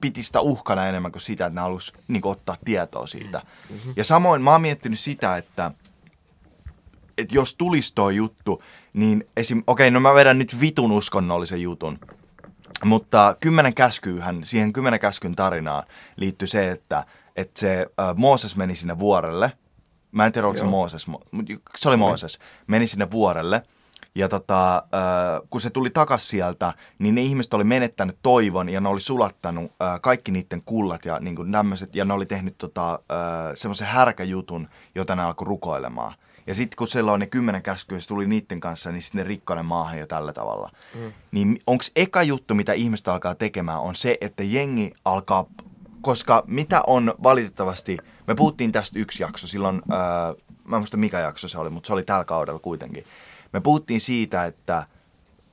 piti sitä uhkana enemmän kuin sitä, että ne halus niin ottaa tietoa siitä. Mm-hmm. Ja samoin mä oon miettinyt sitä, että, että jos tulisi toi juttu, niin esim... Okei, okay, no mä vedän nyt vitun uskonnollisen jutun. Mutta kymmenen käskyyhän, siihen kymmenen käskyn tarinaan liittyy se, että, että se äh, Mooses meni sinne vuorelle. Mä en tiedä, oliko se. Mooses, mutta se oli Mooses. Meni sinne vuorelle. Ja tota, äh, kun se tuli takas sieltä, niin ne ihmiset oli menettänyt toivon ja ne oli sulattanut äh, kaikki niiden kullat ja niin kuin ja ne oli tehnyt tota, äh, semmoisen härkäjutun, jota ne alkoi rukoilemaan. Ja sitten kun siellä on ne kymmenen käskyä, se tuli niiden kanssa, niin sitten ne rikkoi ne maahan ja tällä tavalla. Mm. Niin onko eka juttu, mitä ihmiset alkaa tekemään, on se, että jengi alkaa, koska mitä on valitettavasti, me puhuttiin tästä yksi jakso silloin, ää, mä en muista mikä jakso se oli, mutta se oli tällä kaudella kuitenkin. Me puhuttiin siitä, että,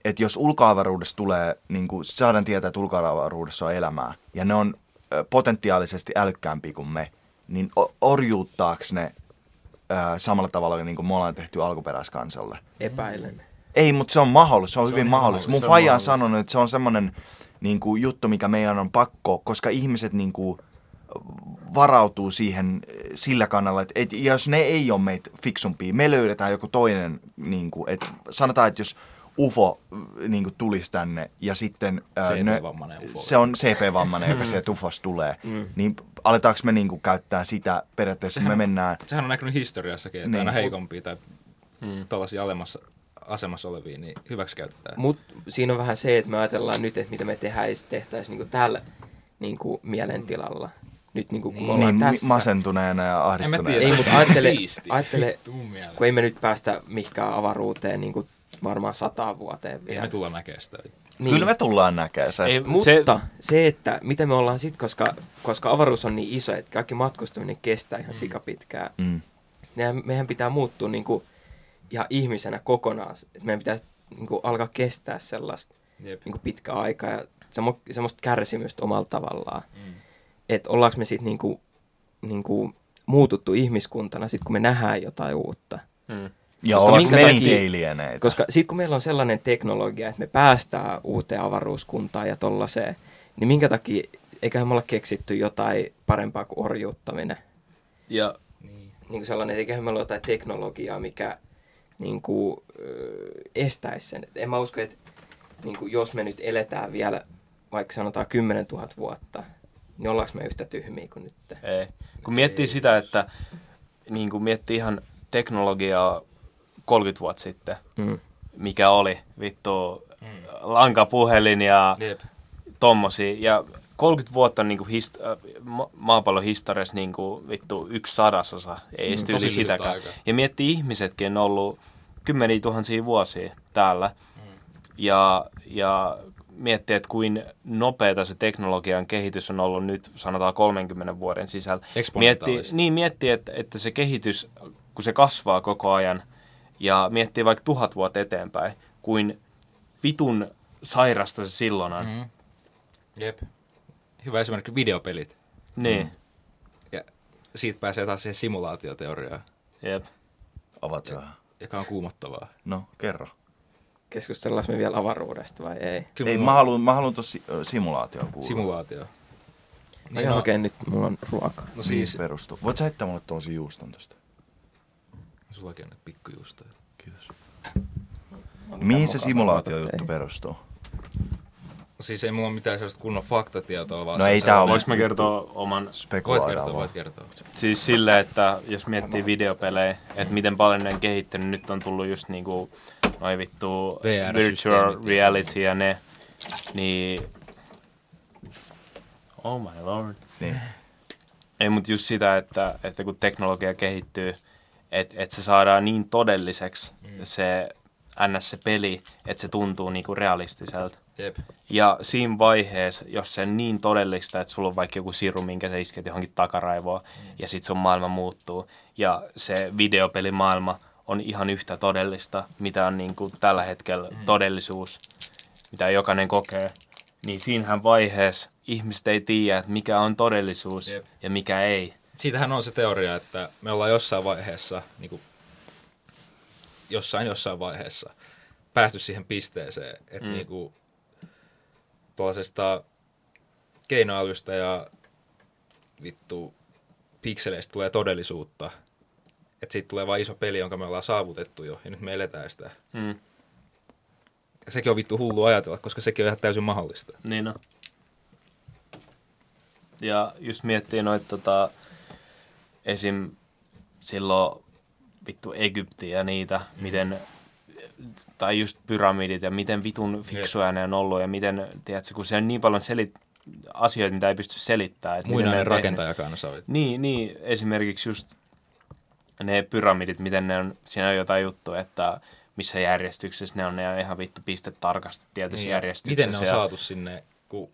että jos ulkoavaruudessa tulee, niin kuin saadaan tietää, että ulkoavaruudessa on elämää, ja ne on potentiaalisesti älykkäämpiä kuin me, niin orjuuttaako ne ää, samalla tavalla niin kuin me ollaan tehty alkuperäiskansalle? Epäilen. Ei, mutta se on mahdollista, se on Se hyvin on mahdollista. Mun mahdollista, on faija on sanonut, että se on semmoinen niin kuin, juttu, mikä meidän on pakko, koska ihmiset niin kuin, varautuu siihen eh, sillä kannalla, että, että jos ne ei ole meitä fiksumpia, me löydetään joku toinen, niin kuin, että sanotaan, että jos UFO niin kuin, tulisi tänne ja sitten ää, ne, CP-vammainen UFO. se on CP-vammainen, joka sieltä UFOsta tulee, niin aletaanko me niinku käyttää sitä, periaatteessa me mennään, Sehän on näkynyt historiassakin, että Niin. aina heikompia tai Mm. tällaisia alemmassa asemassa olevia, niin hyväksi käyttää. Mutta siinä on vähän se, että me ajatellaan nyt, että mitä me tehtäisiin tehtäis niinku tällä niinku mielentilalla. Nyt niinku, kun me ollaan niin tässä. masentuneena ja ahdistuneena. tiedä, Ei, mutta ajattele- ajattele- kun ei me nyt päästä mihinkään avaruuteen niinku varmaan sataan vuoteen Ei vielä. me tulla näkemään sitä. niin. Kyllä me tullaan näkemään se. Ei, Mutta se, se, että mitä me ollaan sitten, koska, koska avaruus on niin iso, että kaikki matkustaminen kestää ihan sikapitkään. Mm. Meidän, meidän pitää muuttua niinku ihan ihmisenä kokonaan. Meidän pitää niinku alkaa kestää sellaista Jep. niinku pitkää aikaa ja semmo, semmoista kärsimystä omalla tavallaan. Mm. Että ollaanko me sitten niinku, niinku muututtu ihmiskuntana sit kun me nähdään jotain uutta. Mm. Ja Koska ollaanko me takia-? Koska sitten kun meillä on sellainen teknologia, että me päästään uuteen avaruuskuntaan ja tollaiseen, niin minkä takia, eiköhän me olla keksitty jotain parempaa kuin orjuuttaminen. Ja Niin. Niin kuin sellainen, että eiköhän meillä ole jotain teknologiaa, mikä niin kuin, ö, estäisi sen. Et en mä usko, että niin kuin, jos me nyt eletään vielä vaikka sanotaan 10 000 vuotta, niin ollaanko me yhtä tyhmiä kuin nyt? Ei. Kun miettii sitä, että niin kun miettii ihan teknologiaa 30 vuotta sitten, Mm. mikä oli vittu lankapuhelin ja Jep. tommosia. Ja 30 vuotta on niinku hist- äh, ma- maapallon historiassa niinku vittu yksi sadasosa. Ei Mm, tosi sitäkään. aika. Ja miettii ihmisetkin on ollut kymmeniä tuhansia vuosia täällä. Ja, ja miettii, että kuin nopeata se teknologian kehitys on ollut nyt, sanotaan 30 vuoden sisällä. Miettii, niin, miettii, että, että se kehitys, kun se kasvaa koko ajan, ja miettii vaikka tuhat vuotta eteenpäin, kuin vitun sairasta se silloin on. Mm. Mm. Jep. Hyvä esimerkki videopelit. Niin, Ja siitä pääsee taas siihen simulaatioteoriaan, jep. Vähän. joka on kuumottavaa. No, kerro. Keskustellaanko me vielä avaruudesta vai ei? Kyllä Ei, mä haluan, mä haluan tuossa simulaatioon kuulla. Simulaatio. Niin no, okei, nyt mulla on ruoka. No Niin siis, se perustuu. Voit sä heittää mulle tuollaisen juuston tosta? sullakin on näitä pikkujuustoja. Kiitos. Mihin se simulaatiojuttu perustuu? Siis ei mulla ole mitään sellaista kunnon faktatietoa, vaan No ei tää ole- Voinko mä kertoa oman, Voit kertoa, voit kertoa. siis sille, että jos miettii videopelejä, että miten paljon ne on kehittynyt, nyt on tullut just niinku noin vittu virtual reality ja ne, niin oh my lord. Niin. Ei, mutta just sitä, että, että kun teknologia kehittyy, että et se saadaan niin todelliseksi mm. se ns. se peli, että se tuntuu niinku realistiselta. Jep. Ja siinä vaiheessa, jos se on niin todellista, että sulla on vaikka joku siru, minkä sä isket johonkin takaraivoon, mm. ja sit sun maailma muuttuu, ja se videopelimaailma on ihan yhtä todellista, mitä on niinku tällä hetkellä mm. todellisuus, mitä jokainen kokee, niin siinähän vaiheessa ihmiset ei tiedä, että mikä on todellisuus Jep. ja mikä ei. Siitähän on se teoria, että me ollaan jossain vaiheessa, niin kuin, jossain jossain vaiheessa, päästy siihen pisteeseen, että mm. niin kuin, tuollaisesta keinoälystä ja vittu pikseleistä tulee todellisuutta. Että siitä tulee vain iso peli, jonka me ollaan saavutettu jo, ja nyt me eletään sitä. Mm. Ja sekin on vittu hullu ajatella, koska sekin on ihan täysin mahdollista. Niin on. Ja just miettii noita tota, esim. silloin vittu Egyptiä ja niitä, mm. miten, tai just pyramidit ja miten vitun fiksuja ne on ollut ja miten, tiedätkö, kun se on niin paljon selit, asioita, mitä ei pysty selittämään. että Muinainen osaa. Niin, niin, esimerkiksi just ne pyramidit, miten ne on, siinä on jotain juttua, että missä järjestyksessä ne on, ne on ihan vittu piste tarkasti tietyssä Niin, järjestyksessä. Miten ne on saatu sinne, kun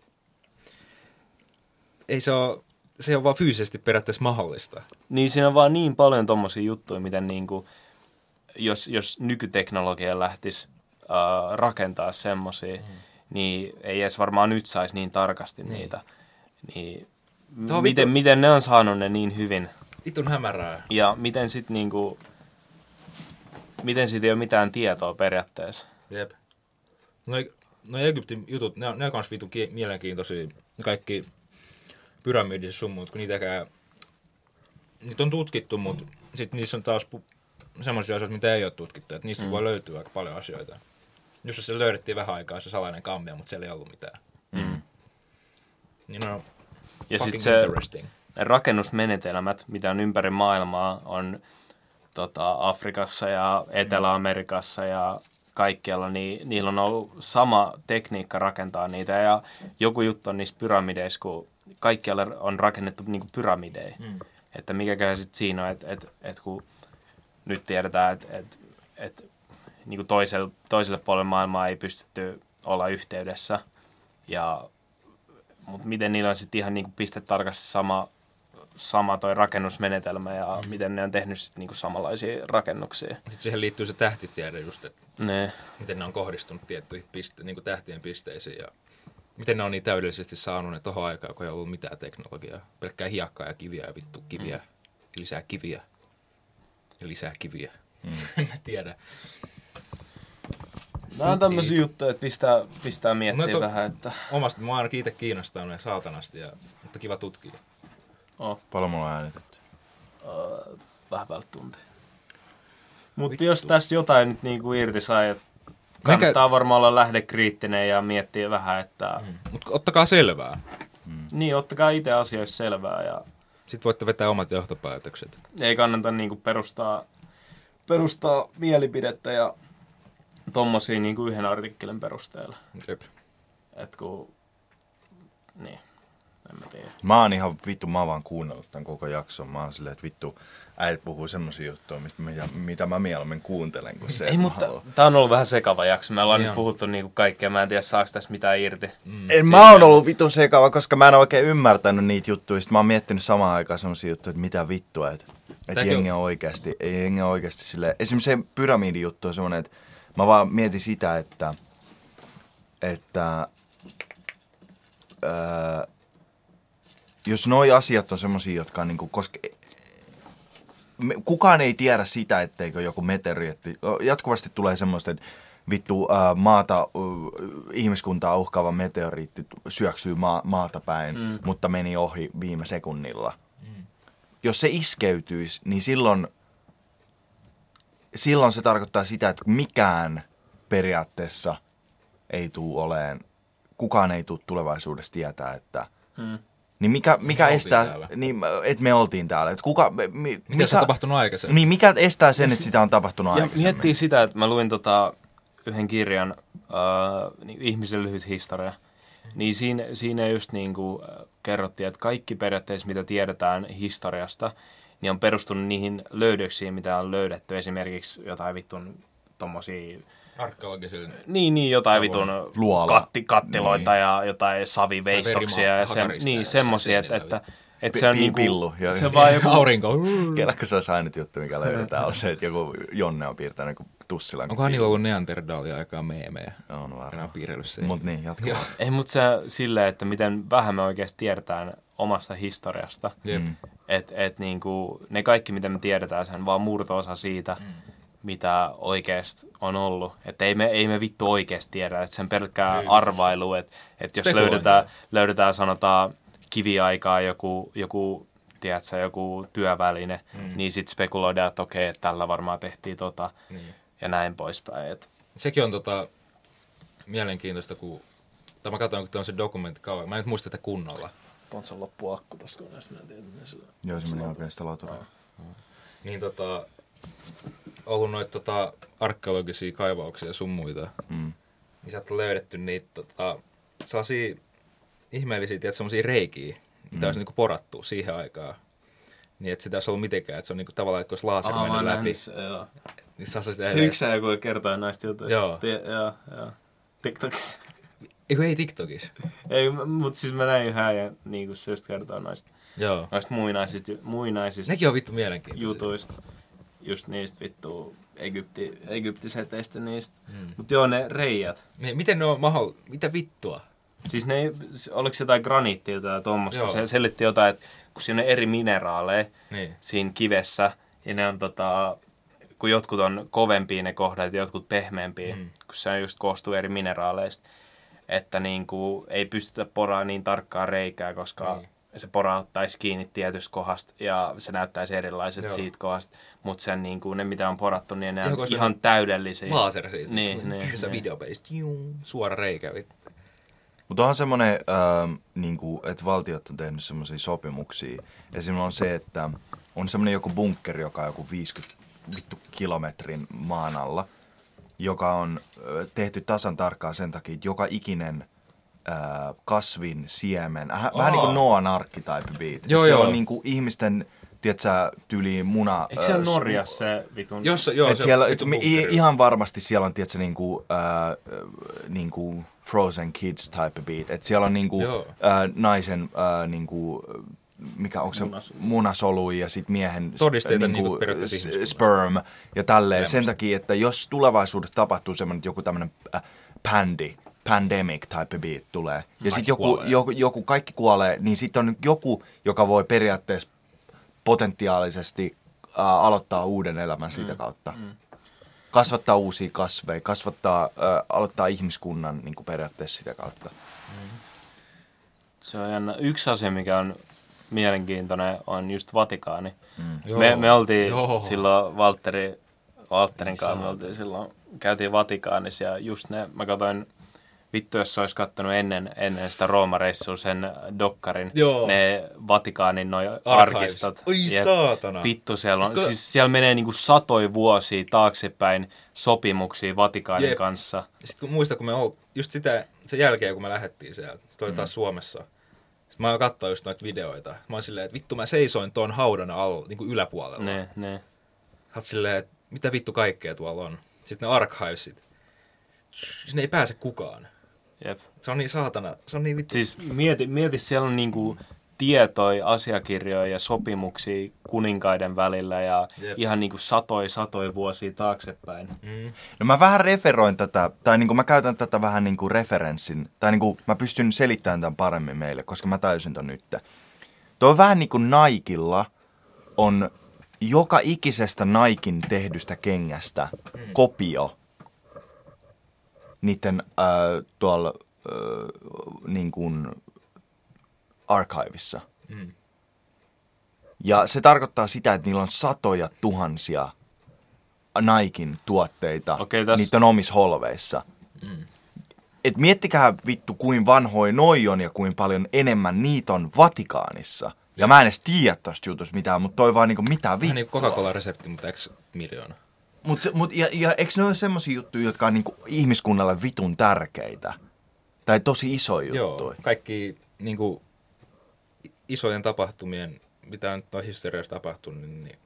ei se ole, se on vaan fyysisesti periaatteessa mahdollista. Niin siinä on vaan niin paljon tommosia juttuja, miten niinku, jos, jos nykyteknologia lähtisi uh, rakentaa semmosia, mm. niin ei edes varmaan nyt saisi niin tarkasti Niin. niitä. Niin, Tuo miten, vittu- miten ne on saanut ne niin hyvin? Vitun hämärää. Ja miten sit niinku, miten siitä ei ole mitään tietoa periaatteessa? Jep. No, no Egyptin jutut, ne on, ne on kans vitun kie- mielenkiintoisia. Kaikki pyramidit ja sun muut, kun niitäkään... Niitä on tutkittu, mutta sitten niissä on taas pu- semmoisia asioita, mitä ei ole tutkittu. Että niistä mm. voi löytyä aika paljon asioita. Just se löydettiin vähän aikaa se salainen kammio, mutta siellä ei ollut mitään. Mm. Niin no, Ja fucking sit se, ne rakennusmenetelmät, mitä on ympäri maailmaa, on tota, Afrikassa ja Etelä-Amerikassa ja kaikkialla, niin niillä on ollut sama tekniikka rakentaa niitä. Ja joku juttu on niissä pyramideissa, kun kaikkialla on rakennettu niin pyramideja. Mm. Että mikäköhän sitten siinä on, että et, et kun nyt tiedetään, että et, et, niin toiselle, toiselle puolelle maailmaa ei pystytty olla yhteydessä. Ja, mutta miten niillä on sitten ihan niin pistetarkasti sama sama toi rakennusmenetelmä ja mm. miten ne on tehnyt sit niinku samanlaisia rakennuksia. Sitten siihen liittyy se tähtitiede just, että ne. miten ne on kohdistunut tiettyihin piste, niinku tähtien pisteisiin ja miten ne on niin täydellisesti saanut ne tohon aikaan, kun ei ollut mitään teknologiaa. Pelkkää hiekkaa ja kiviä ja vittu kiviä. Mm. Lisää kiviä. Lisää kiviä. Mm. en mä tiedä. Nämä on tämmöisiä juttuja, että pistää, pistää miettiä no, vähän. Että... Omasta mä ainakin itse kiinnostaa ne saatanasti, ja, mutta kiva tutkia. Oh. Paljon mulla on äänitetty? Uh, vähän päälle tunti. Mutta jos tässä jotain nyt niinku irti sai, että kannattaa Mikä... varmaan olla lähdekriittinen ja miettiä vähän, että... Mm. Mutta ottakaa selvää. Mm. Niin, ottakaa itse asioissa selvää ja... Sitten voitte vetää omat johtopäätökset. Ei kannata niinku perustaa, perustaa mielipidettä ja tommosia niinku yhden artikkelin perusteella. Jep. Et kun... Niin en mä tiedä. Mä oon ihan vittu, mä oon vaan kuunnellut tämän koko jakson. Mä oon silleen, että vittu, äit puhuu semmosia juttuja, mitä, mitä mä mieluummin kuuntelen kuin se, Ei, mutta tää on ollut vähän sekava jakso. Me ollaan Joo. nyt puhuttu niinku kaikkea. Mä en tiedä, saako tässä mitään irti. Mm. En, mä oon ollut vittu sekava, koska mä en oikein ymmärtänyt niitä juttuja. Sitten mä oon miettinyt samaan aikaan semmosia juttuja, että mitä vittua, että et jengi on oikeasti, ei jengi on oikeasti silleen. Esimerkiksi se pyramidijuttu on semmoinen, että mä vaan mietin sitä, että, että öö, jos noi asiat on semmoisia, jotka on niinku, koska kukaan ei tiedä sitä, etteikö joku meteoriitti, jatkuvasti tulee semmoista, että vittu äh, maata, äh, ihmiskuntaa uhkaava meteoriitti syöksyy maa, maata päin, mm. mutta meni ohi viime sekunnilla. Mm. Jos se iskeytyisi, niin silloin, silloin se tarkoittaa sitä, että mikään periaatteessa ei tule oleen, kukaan ei tule tulevaisuudessa tietää, että mm niin mikä, mikä me estää, niin, että me oltiin täällä. Että kuka, mi, Mitä mikä, se on tapahtunut aikaisemmin? Niin, mikä estää sen, että sitä on tapahtunut ja aikaisemmin? Miettii sitä, että mä luin tota, yhden kirjan, uh, niin, ihmisen lyhyt historia. Niin siinä, siinä just niin kuin kerrottiin, että kaikki periaatteessa, mitä tiedetään historiasta, niin on perustunut niihin löydöksiin, mitä on löydetty. Esimerkiksi jotain vittun tommosia Arkeologisen... Niin, niin jotain vitun katti, kattiloita niin. ja jotain saviveistoksia ja se, niin, semmoisia, että, että että se on niinku, pillu. Ja se vaan joku... Aurinko. Kelläkö se olisi ainut juttu, mikä löydetään, on se, että joku Jonne on piirtänyt niin tussilan. Onkohan niillä ollut Neanderdalia aikaa meemejä? On varmaan. piirrellyt se. Mut niin, jatkuu. Ei, mutta se silleen, että miten vähän me oikeasti tiedetään omasta historiasta. Mm. Että et, niinku, ne kaikki, mitä me tiedetään, se on vaan murto-osa siitä. Mm mitä oikeasti on ollut. Että ei me, ei me vittu oikeasti tiedä, että sen pelkkää ei, arvailu, että, että jos löydetään, löydetään, sanotaan kiviaikaa joku, joku tiedätkö, joku työväline, mm. niin sitten spekuloidaan, että okei, että tällä varmaan tehtiin tota niin. ja näin poispäin. Et. Sekin on tota, mielenkiintoista, kun tai mä katsoin, kun on se dokumentti kauan. Mä en nyt muista sitä kunnolla. On se loppu akku tossa koneessa, mä en tiedä, Joo, se meni oikein sitä Niin tota, ollut noita tota, arkeologisia kaivauksia ja sun muita, mm. niin sieltä on löydetty niitä tota, sellaisia ihmeellisiä, tiedät, sellaisia reikiä, mitä mm. olisi niinku porattu siihen aikaan. Niin, että sitä olisi ollut mitenkään, että se on niinku tavallaan, että olisi laser Aa, mennyt läpi. Se, joo. Niin se, se yksi joku kertoi näistä jutuista. Joo. Tie, joo, joo. TikTokissa. Eikö ei TikTokissa? ei, mutta siis mä näin yhä ja niin kuin se just kertoo noista, Joo. noista muinaisista, muinaisista Nekin on vittu mielenkiintoisia. jutuista just niistä vittu Egypti, egyptiseteistä niistä. Hmm. Mutta joo, ne reijät. Ne, miten ne on mahdollista? Mitä vittua? Siis ne, oliko jotain graniittia tai tuommoista, kun se selitti jotain, että kun siinä on eri mineraaleja niin. siinä kivessä, ja ne on tota, kun jotkut on kovempia ne kohdat ja jotkut pehmeämpiä, hmm. kun se just koostuu eri mineraaleista, että niin kuin, ei pystytä poraa niin tarkkaa reikää, koska niin se porauttaisi kiinni tietystä kohdasta ja se näyttäisi erilaiset Joo. siitä kohdasta. Mutta sen niin kuin, ne, mitä on porattu, niin ne on ihan täydellisiä. Laser siitä. Niin, niin, niin. videopelistä, suora reikä. Mutta onhan semmoinen, ähm, niinku, että valtiot on tehnyt semmoisia sopimuksia. Esimerkiksi on se, että on semmoinen joku bunkkeri, joka on joku 50 vittu kilometrin maan alla, joka on äh, tehty tasan tarkkaan sen takia, että joka ikinen äh, kasvin siemen, äh, vähän niin kuin Noan archetype beat. Joo, joo. on niinku ihmisten, tiedätkö, tyyliin muna... Eikö siellä äh, Norjassa se vitun... Jos, joo, et se siellä, vitun bunkkeri. ihan varmasti siellä on, tiedätkö, niinku, äh, niinku Frozen Kids type beat. Et siellä on niinku, Joo. äh, naisen äh, niinku, mikä onko se Munasolu. munasolu ja sit miehen Todisteita niinku periaatteessa s- sperm ja tälleen. Sen takia, että jos tulevaisuudessa tapahtuu semmoinen joku tämmöinen äh, pandi, pandemic type beat tulee, ja sitten joku, kuolee. joku, joku, kaikki kuolee, niin sitten on joku, joka voi periaatteessa potentiaalisesti äh, aloittaa uuden elämän siitä Mm. kautta. Kasvattaa uusia kasveja, kasvattaa, äh, aloittaa ihmiskunnan niin kuin periaatteessa sitä kautta. Se on jännä. Yksi asia, mikä on mielenkiintoinen, on just Vatikaani. Joo. Me, me oltiin Joo. silloin Valtteri, Valtterin kanssa, me oltiin silloin, käytiin Vatikaanissa ja just ne, mä katsoin, vittu jos se olisi kattonut ennen, ennen sitä Rooma-reissua sen dokkarin, Joo. ne Vatikaanin noi Archives. arkistot. Oi saatana. Vittu siellä on, Sitten siis siellä menee niinku satoi vuosia taaksepäin sopimuksia Vatikaanin Jep. kanssa. Sitten kun muista, kun me ol, just sitä, sen jälkeen, kun me lähdettiin sieltä, sitten oli taas Mm. Suomessa. Sitten mä oon katsoa just noita videoita. Mä oon silleen, että vittu mä seisoin tuon haudan alla, niin kuin yläpuolella. Ne, ne. Sä oot silleen, että mitä vittu kaikkea tuolla on. Sitten ne archivesit. Sinne ei pääse kukaan. Jep. Se on niin saatana, se on niin vittu. Siis mieti, mieti siellä on niinku tietoja, asiakirjoja ja sopimuksia kuninkaiden välillä ja Jep. ihan niinku satoi satoi vuosia taaksepäin. Mm. No mä vähän referoin tätä, tai niin kuin mä käytän tätä vähän niin kuin referenssin, tai niin kuin mä pystyn selittämään tämän paremmin meille, koska mä täysin ton nyt. Tuo on vähän niin kuin Nikella on joka ikisestä Naikin tehdystä kengästä kopio niiden äh, tuolla äh, niin kuin archivissa. Mm. Ja se tarkoittaa sitä, että niillä on satoja tuhansia Naikin tuotteita Okei, tässä- niiden omissa holveissa. Mm. Et miettikää vittu, kuin vanhoja noi on ja kuin paljon enemmän niitä on Vatikaanissa. Ja mä en edes tiedä tosta jutusta mitään, mutta toi vaan niinku mitä Vähän vittu. niin Coca-Cola-resepti, mutta eikö miljoona? Mut, se- mut, ja, ja eikö ne ole semmosia juttuja, jotka on niinku ihmiskunnalle vitun tärkeitä? Tai tosi isoja juttuja? Joo, kaikki niin kuin, isojen tapahtumien, mitä nyt on historiassa tapahtunut, niin, niin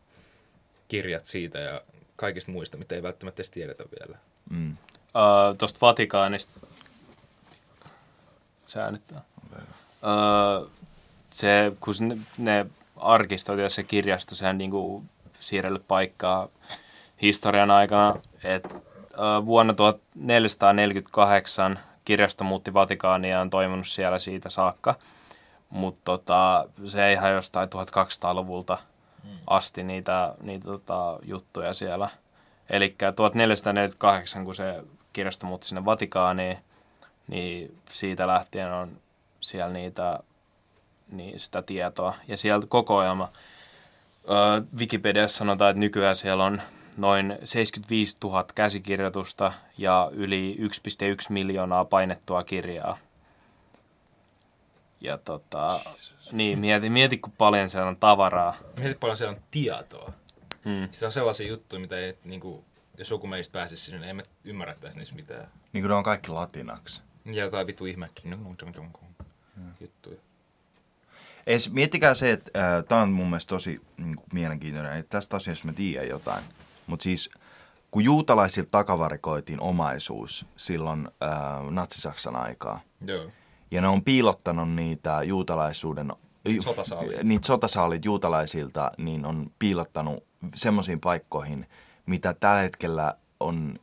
kirjat siitä ja kaikista muista, mitä ei välttämättä edes tiedetä vielä. Mm. Uh, Tuosta Vatikaanista. Se äänittää. Uh, se, kun ne, ne arkistot ja se kirjasto, sehän niinku siirrellyt paikkaa historian aikana. Et, uh, vuonna 1448 kirjasto muutti Vatikaaniin ja on toiminut siellä siitä saakka. Mutta tota, se ihan jostain 1200-luvulta asti niitä, niitä tota, juttuja siellä. Eli 1448, kun se kirjasto muutti sinne Vatikaaniin, niin siitä lähtien on siellä niitä, niin sitä tietoa. Ja sieltä kokoelma. Öö, Wikipediassa sanotaan, että nykyään siellä on noin 75 000 käsikirjoitusta ja yli 1,1 miljoonaa painettua kirjaa. Ja tota, niin, mieti, mieti, kun paljon siellä on tavaraa. Mietit paljon siellä on tietoa. Hmm. Sitä on sellaisia juttuja, mitä ei, niin kuin, jos joku meistä pääsisi sinne, niin ei me ymmärrettäisi niissä mitään. Niin kuin ne on kaikki latinaksi. Ja jotain vittu ihme juttuja. Ees, miettikää se, että äh, tämä on mun mielestä tosi niin kuin, mielenkiintoinen, että tästä asiasta mä tiedän jotain. Mutta siis, kun juutalaisilta takavarikoitiin omaisuus silloin äh, natsisaksan aikaa, Joo. ja ne on piilottanut niitä juutalaisuuden... sotasaaliita. Niitä sotasaalit juutalaisilta, niin on piilottanut semmoisiin paikkoihin, mitä tällä hetkellä on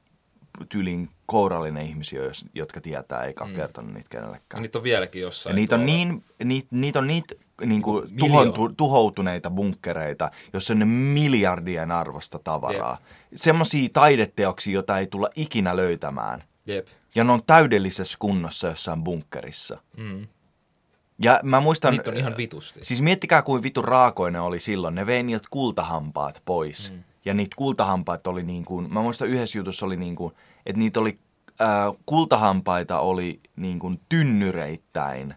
tyylin kourallinen ihmisiä, jotka tietää, eikä mm. kertonut niitä Ja kenellekään. niitä on vieläkin Ja jossain. niitä on niin, niitä, niitä on niitä niin kuin tuhontu, tuhoutuneita bunkkereita, jossa on ne miljardien arvosta tavaraa. Semmoisia taideteoksia, joita ei tulla ikinä löytämään. Jep. Ja ne on täydellisessä kunnossa jossain bunkkerissa. Mm. Ja mä muistan... Niitä on ihan vitusti. Siis miettikää, kuin vitu raakoinen oli silloin. Ne vei niiltä kultahampaat pois. Mm. Ja niitä kultahampaat oli niin kuin... Mä muistan yhdessä jutussa oli niin kuin, että niitä oli ää, kultahampaita oli niin kuin tynnyreittäin,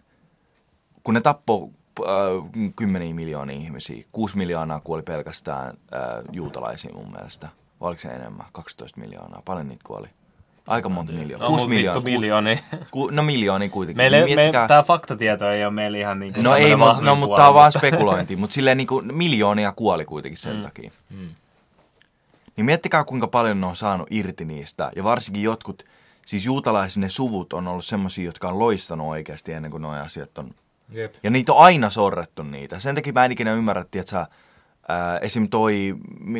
kun ne tappoi ää, kymmeniä miljoonia ihmisiä. Kuusi miljoonaa kuoli pelkästään ää, juutalaisiin mun mielestä. Vai oliko se enemmän? 12 miljoonaa. Paljon niitä kuoli. Aika monta miljoonaa. No, Kuusi miljoonaa. miljoonia. Ku, no miljoonia kuitenkin. Meille, me, Miettikää- tää faktatieto ei ole meillä ihan niin kuin No ei, tämmönen mut, no, mutta tämä on vaan mutta- spekulointi, mutta silleen niin kuin miljoonia kuoli kuitenkin sen Mm. takia. Mm. Niin miettikää kuinka paljon ne on saanut irti niistä. Ja varsinkin jotkut, siis juutalaisen ne suvut on ollut semmoisia, jotka on loistanut oikeasti ennen kuin nuo asiat on. Jep. Ja niitä on aina sorrettu niitä. Sen takia mä en ikinä ymmärrä, että sä, ää, esim. toi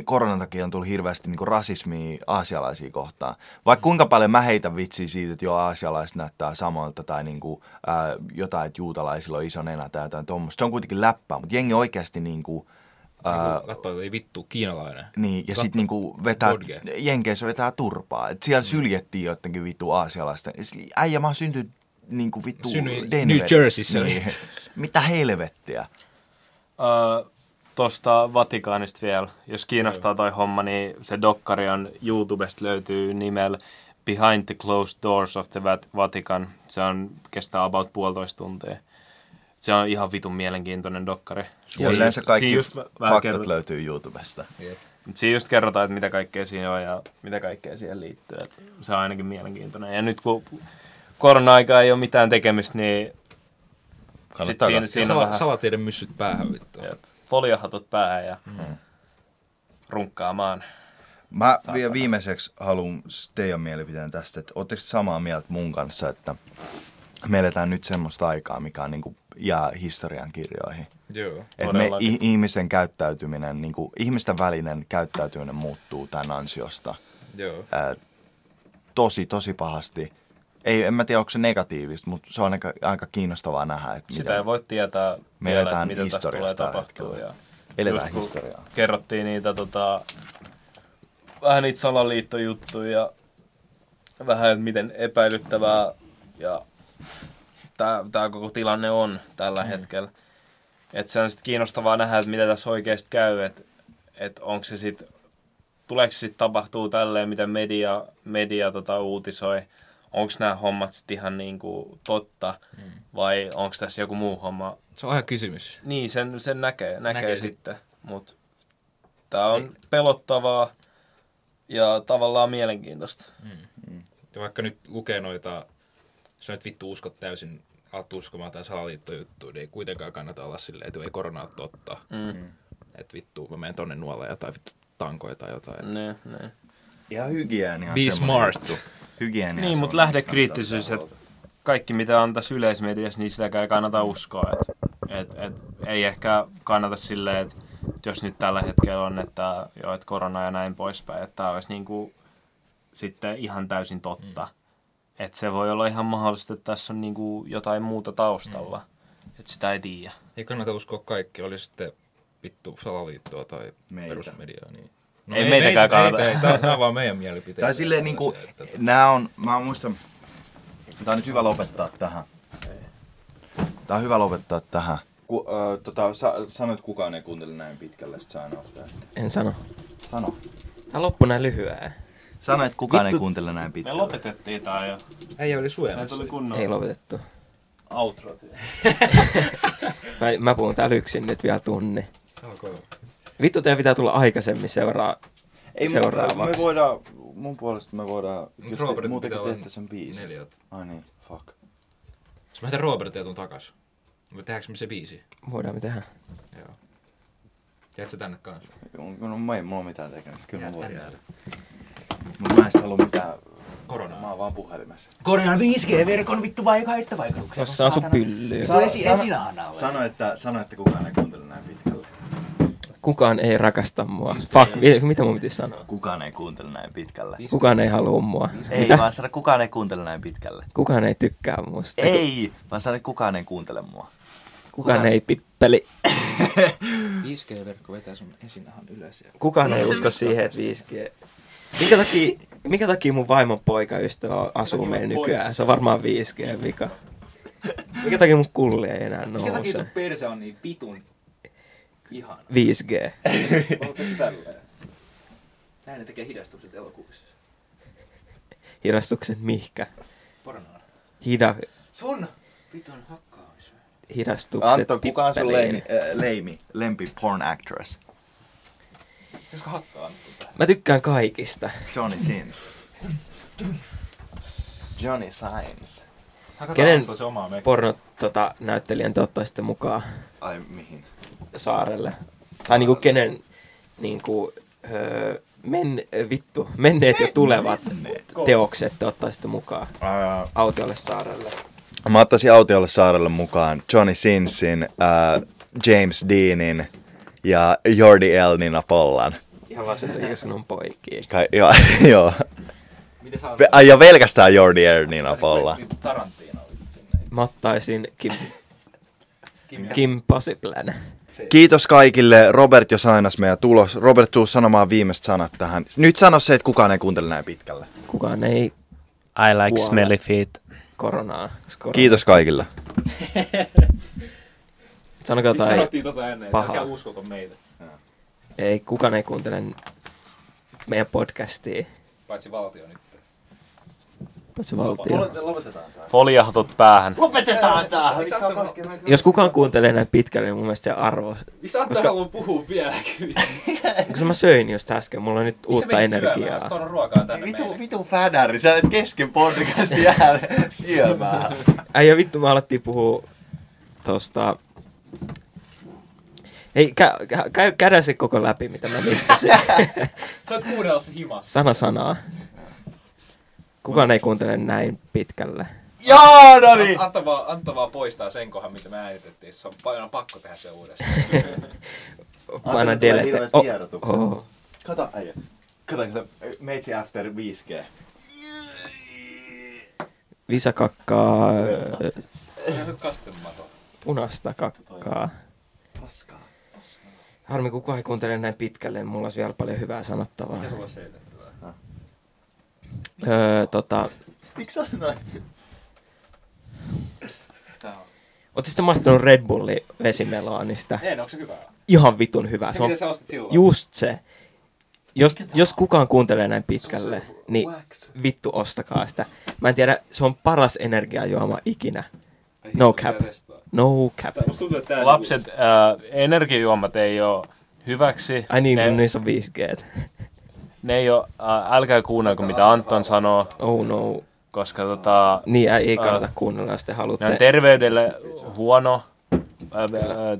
koronan takia on tullut hirveästi niinku rasismia aasialaisia kohtaan. Vaikka kuinka paljon mä heitän vitsiä siitä, että joo, aasialaiset näyttää samoilta tai niinku, ää, jotain, että juutalaisilla on iso nenä tai jotain tuommoista. Se on kuitenkin läppää, mutta jengi oikeasti niinku, Niinku Katsoo, ei vittu, kiinalainen. niin, ja sitten niinku vetää, Bodge. Jenkeissä vetää turpaa. Et siellä syljettiin jotenkin vittu aasialaista. Ja sit Äijä, mä oon syntynyt niinku vittu Synnyin Denverissä. New Jerseyssä. Niin. Mitä helvettiä? Öö, Tuosta Vatikaanista vielä, jos kiinnostaa toi homma, niin se dokkari on YouTubesta löytyy nimellä Behind the Closed Doors of the Vat- Vatican. Se on, kestää about puolitoista tuntia. Se on ihan vitun mielenkiintoinen dokkari. Ja yleensä kaikki just faktat kerrot- löytyy YouTubesta. Mut Siinä just kerrotaan, että mitä kaikkea siinä on ja mitä kaikkea siihen liittyy. Et se on ainakin mielenkiintoinen. Ja nyt kun korona-aika ei ole mitään tekemistä, niin Kannattaa siinä, siinä Sala, vähän salateiden myssyt päähän vittu. jep, foliohatut päähän ja runkkaamaan. Mä Saatana. vielä viimeiseksi haluan teidän mielipiteen tästä, että ootteko te samaa mieltä mun kanssa, että me eletään nyt semmoista aikaa, mikä on niin kuin, jää historian kirjoihin. Joo. Että me i- ihmisten käyttäytyminen, niin kuin, ihmisten välinen käyttäytyminen muuttuu tämän ansiosta. Joo. Ää, tosi, tosi pahasti. Ei, en mä tiedä, onko se negatiivista, mutta se on aika, aika kiinnostavaa nähdä, että Sitä mitä ei voi tietää Me vielä, että mitä tästä tulee hetkellä. Ja eletään just historiaa. kerrottiin niitä tota, vähän niitä salaliittojuttuja ja vähän, että miten epäilyttävää ja tämä, tämä koko tilanne on tällä mm. hetkellä. Että se on sitten kiinnostavaa nähdä, että mitä tässä oikeasti käy, että et onko se sitten, tuleeko se sitten tapahtuu tälleen, mitä media, media tota, uutisoi, onko nämä hommat sitten ihan niinku totta mm. vai onko tässä joku muu homma Se on ihan kysymys. niin, sen, sen näkee, näkee, näkee sitten, mutta tämä on pelottavaa ja tavallaan mielenkiintoista. Ja vaikka nyt lukee noita, jos sä nyt vittu uskot täysin, alat uskomaan tai salaliittojuttuja, niin ei kuitenkaan kannata olla silleen, että ei korona ole totta. Mm. Että vittu, mä menen tonne nuoleen jotain vittu tankoja tai jotain. Ne, ne. Ihan hygienia Be smart. juttu. Hygienia Niin, mutta lähdekriittisyys, että kaikki mitä on tässä yleismediassa, niin sitäkään ei kannata uskoa. Et, et, et, ei ehkä kannata silleen, että jos nyt tällä hetkellä on, että, joo, että korona ja näin poispäin, että tämä olisi niinku sitten ihan täysin totta. Mm. Että se voi olla ihan mahdollista, että tässä on niinku jotain muuta taustalla. Mm. Että sitä ei tiedä. Ei kannata uskoa kaikki, oli sitten vittu salaliittoa tai Meitä. perusmediaa. Niin. No Ei meitäkään kannata. Meitä, ei, tää on vaan meidän mielipiteitä. Tai silleen niinku, Että- nää on, mä muistan, tää on nyt hyvä lopettaa tähän. Tää on hyvä lopettaa tähän. Ku, äh, tota, sa, sano, että kukaan ei kuuntele näin pitkälle, sit sä. En sano. Sano. Tää loppu näin lyhyen. Sano, että kukaan Vittu. ei kuuntele näin Me pitkälle. lopetettiin tää jo. Äijä oli Me tuli kunnon Ei lopetettu. outrot. Mä, mä puhun täällä yksin nyt vielä tunni. Alkoi. Vittu, teidän pitää tulla aikaisemmin seuraa. Ei, mutta me seuraavaksi. voidaan, mun puolesta me voidaan, Mut jos te, Robertin muutenkin olla teette sen biisin. Neljät. Ai niin, fuck. Jos mä heitän Robertin tuun takas. Me tehdäänkö me se biisi? Voidaan me tehdä. Joo. Jäät sä tänne kanssa? No, mä ei mulla ole mitään tekemistä, kyllä mä voin jäädä. Mut mä en sit halua mitään, Koronaa. mä oon vaan puhelimessa. Korean 5G-verkon vittu vaika haittavaikutuksia. Ostaa sun pyllyä. Vittu esi, esinaanalle. Sano, että, sano, että kukaan ei kuuntele näin pitkälle. Kukaan ei rakasta mua. Fuck, mi- mitä mun piti sanoa? Kukaan ei kuuntele näin pitkälle. Kukaan ei halua mua. Ei, Mitä? vaan sano, kukaan ei kuuntele näin pitkälle. Kukaan ei tykkää musta. Ei, vaan sano, että kukaan ei kuuntele mua. Kukaan ei pippeli. 5G-verkko vetää sun esinahan ylös. Ja... Kukaan ei usko siihen, että 5G. Minkä takia, minkä takia mun vaimon poikaystävä asuu meillä nykyään? Se on varmaan 5G-vika. Minkä takia mun kulli ei enää Minkä takia sun nouse? perse on niin vitun ihana? 5G. Oltais tälleen. Näin ne tekee hidastukset elokuvissa. Hidastukset mihkä? Pornoon. Hida, Sun vitun hakkaamis. hidastukset Antto, kuka on sun leimi, äh, leimi, lempi porn actress? Pitäisikö hakkaa? Mä tykkään kaikista. Johnny Sins. Johnny Sins. Hakataan Kenen se omaa mekkiä. Porno tota, näyttelijän te ottaisitte mukaan Ai mihin? saarelle? Tai niinku kenen niinku, öö, men, vittu, menneet ja tulevat teokset te ottaisitte mukaan Uh, autiolle saarelle? mä ottaisin autiolle saarelle mukaan Johnny Sinsin, uh, James Deanin ja Jordi L. Nina Pollan. Ihan vaan sen takia, on poikia. Kai, joo, joo. Miten sä ai, ja pelkästään Jordi L. Nina Pollan. Mä ottaisin Kim, Kim Possiblen. Kiitos kaikille. Robert jo sainas meidän tulos. Robert, tuu sanomaan viimeiset sanat tähän. Nyt sano se, että kukaan ei kuuntele näin pitkälle. Kukaan ei I like Kuole. smelly feet. koronaa. korona- Kiitos kaikille. Sanokaa jotain. sanottiin tota ennen, pahaa. älkää uskoko meitä. Ei, kukaan ei kuuntele meidän podcastia. Paitsi valtio nyt. Paitsi valtio. Lopetetaan tämä. Foljahatut päähän. Lopetetaan tämä. Jos kukaan kuuntelee näin pitkälle, niin mun mielestä se arvo. Miksi Anttu Koska- haluaa puhua vieläkin? Koska mä söin just äsken, mulla on nyt uutta energiaa. Tuon ruokaa tänne Vitu, vitu fädäri, sä et kesken podcastin jää syömään. Äijä vittu, me alettiin puhua tosta... Ei, kä, kä, käy, käydään se koko läpi, mitä mä missasin. Sä oot kuunnella se himassa. Sana sanaa. Kukaan ei kuuntele näin pitkälle. Joo, no niin. Anta vaan, Anta vaan poistaa sen kohan, mitä me äänitettiin. Se on paljon pakko tehdä se uudestaan. Paina delete. Oh, oh. Kato, äijä. Kato, kato. Meitsi after 5G. Visakakkaa, Kastemato. punasta kakkaa. Paskaa. Harmi, kukaan ei kuuntele näin pitkälle, niin mulla olisi vielä paljon hyvää sanottavaa. Mitä sulla on? Öö, tota, Miksi sä noin? Ootte sitten maistanut Red Bulli vesimeloonista? En, onko se hyvää? Ihan vitun hyvä. Se, Se on mitä sä ostit silloin? just se. Jos, jos kukaan kuuntelee näin pitkälle, niin Wax. vittu ostakaa sitä. Mä en tiedä, se on paras energiajuoma ikinä. No hitto, cap. No cap. Lapset, äh, energiajuomat ei ole hyväksi. Ai niin, ne, kun niissä on 5G. Ne ei ole, äh, älkää kuunnelko mitä Anton sanoo, Oh no. koska tota, Niin, ei, ei kannata Ää. kuunnella, jos te ne haluatte. on terveydelle huono, äh, äh,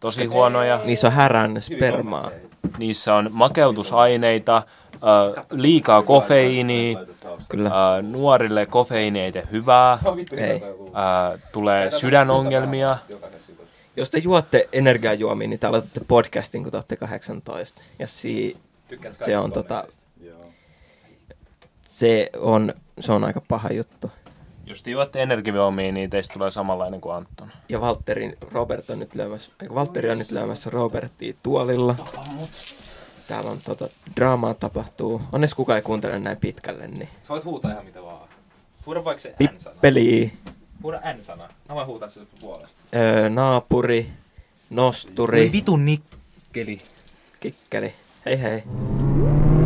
tosi huonoja. Niissä on härän spermaa. Niissä on makeutusaineita, äh, liikaa kofeiiniä, Kyllä. äh, nuorille kofeiini ei tee hyvää, Ei. äh, tulee sydänongelmia. Jos te juotte energiajuomia, niin te aloitatte podcastin, kun te olette 18. Ja si- Tykkään se on tota, se on, se on aika paha juttu. Jos te juotte energiajuomia, niin teistä tulee samanlainen kuin Anton. Ja Valtterin, Robert on nyt lyömässä, eikö Valtteri on nyt lyömässä Robertia tuolilla. Täällä on tota, draamaa tapahtuu. Onneksi kukaan ei kuuntele näin pitkälle, niin Sä voit huutaa ihan mitä vaan. Huuda vaikka se N-sana. pippeli, Huuda N-sana. Mä voin huutaa se sun puolesta. öö, naapuri, nosturi, vitun nikkeli. kikkeli. Hei hei.